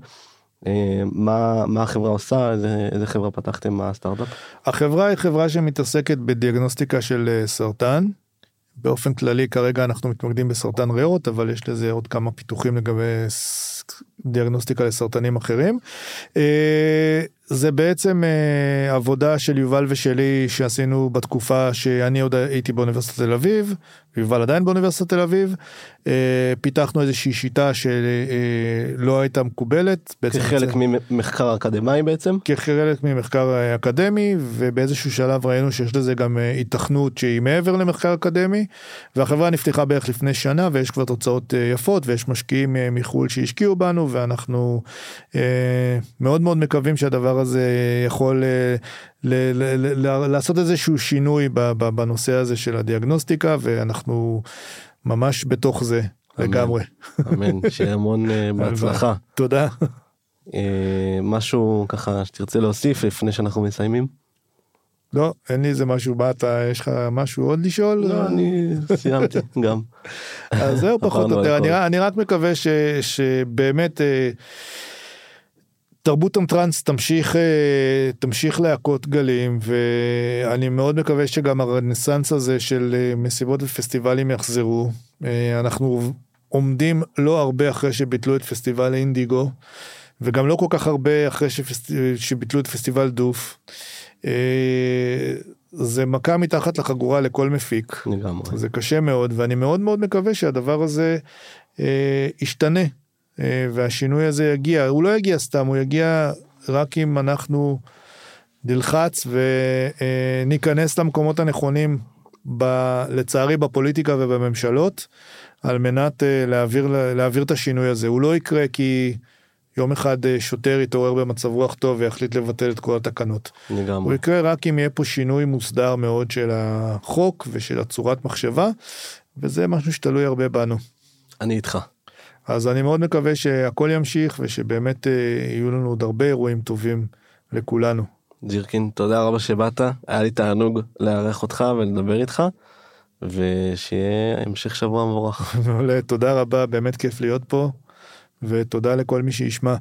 אה, מה מה החברה עושה איזה, איזה חברה פתחתם מה הסטארט-אפ. החברה היא חברה שמתעסקת בדיאגנוסטיקה של אה, סרטן. באופן כללי כרגע אנחנו מתמקדים בסרטן ריאות אבל יש לזה עוד כמה פיתוחים לגבי דיאגנוסטיקה לסרטנים אחרים. אה, זה בעצם אה, עבודה של יובל ושלי שעשינו בתקופה שאני עוד הייתי באוניברסיטת תל אביב, ויובל עדיין באוניברסיטת תל אביב. אה, פיתחנו איזושהי שיטה שלא הייתה מקובלת. כחלק ממחקר אקדמאי בעצם? כחלק ממחקר אה, אקדמי ובאיזשהו שלב ראינו שיש לזה גם אה, היתכנות שהיא מעבר למחקר אקדמי והחברה נפתחה בערך לפני שנה ויש כבר תוצאות אה, יפות ויש משקיעים אה, מחו"ל שהשקיעו בנו ואנחנו אה, מאוד מאוד מקווים שהדבר הזה יכול אה, ל- ל- ל- ל- לעשות איזשהו שינוי בנושא הזה של הדיאגנוסטיקה ואנחנו ממש בתוך זה אמן. לגמרי. אמן, שיהיה המון אה, בהצלחה. תודה. אה, משהו ככה שתרצה להוסיף לפני שאנחנו מסיימים? לא, אין לי איזה משהו, מה אתה, יש לך משהו עוד לשאול? לא, אני סיימתי <laughs> גם. אז זהו פחות או על יותר. אני, רק מקווה שבאמת אה, תרבות הטראנס תמשיך, אה, תמשיך להכות גלים ואני מאוד מקווה שגם הרנסאנס הזה של אה, מסיבות ופסטיבלים יחזרו. אה, אנחנו עומדים לא הרבה אחרי שביטלו את פסטיבל אינדיגו וגם לא כל כך הרבה אחרי שפסט... שביטלו את פסטיבל דוף. זה מכה מתחת לחגורה לכל מפיק. לגמרי. זה קשה מאוד ואני מאוד מאוד מקווה שהדבר הזה אה, ישתנה והשינוי הזה יגיע הוא לא יגיע סתם הוא יגיע רק אם אנחנו נלחץ וניכנס למקומות הנכונים ב, לצערי בפוליטיקה ובממשלות על מנת אה, להעביר להעביר את השינוי הזה הוא לא יקרה כי יום אחד אה, שוטר יתעורר במצב רוח טוב ויחליט לבטל את כל התקנות. הוא לגמרי. יקרה רק אם יהיה פה שינוי מוסדר מאוד של החוק ושל הצורת מחשבה, וזה משהו שתלוי הרבה בנו. אני איתך. אז אני מאוד מקווה שהכל ימשיך ושבאמת אה, יהיו לנו עוד הרבה אירועים טובים לכולנו. ג'ירקין, תודה רבה שבאת, היה לי תענוג לארח אותך ולדבר איתך, ושיהיה המשך שבוע מבורך. <laughs> מעולה, תודה רבה, באמת כיף להיות פה, ותודה לכל מי שישמע.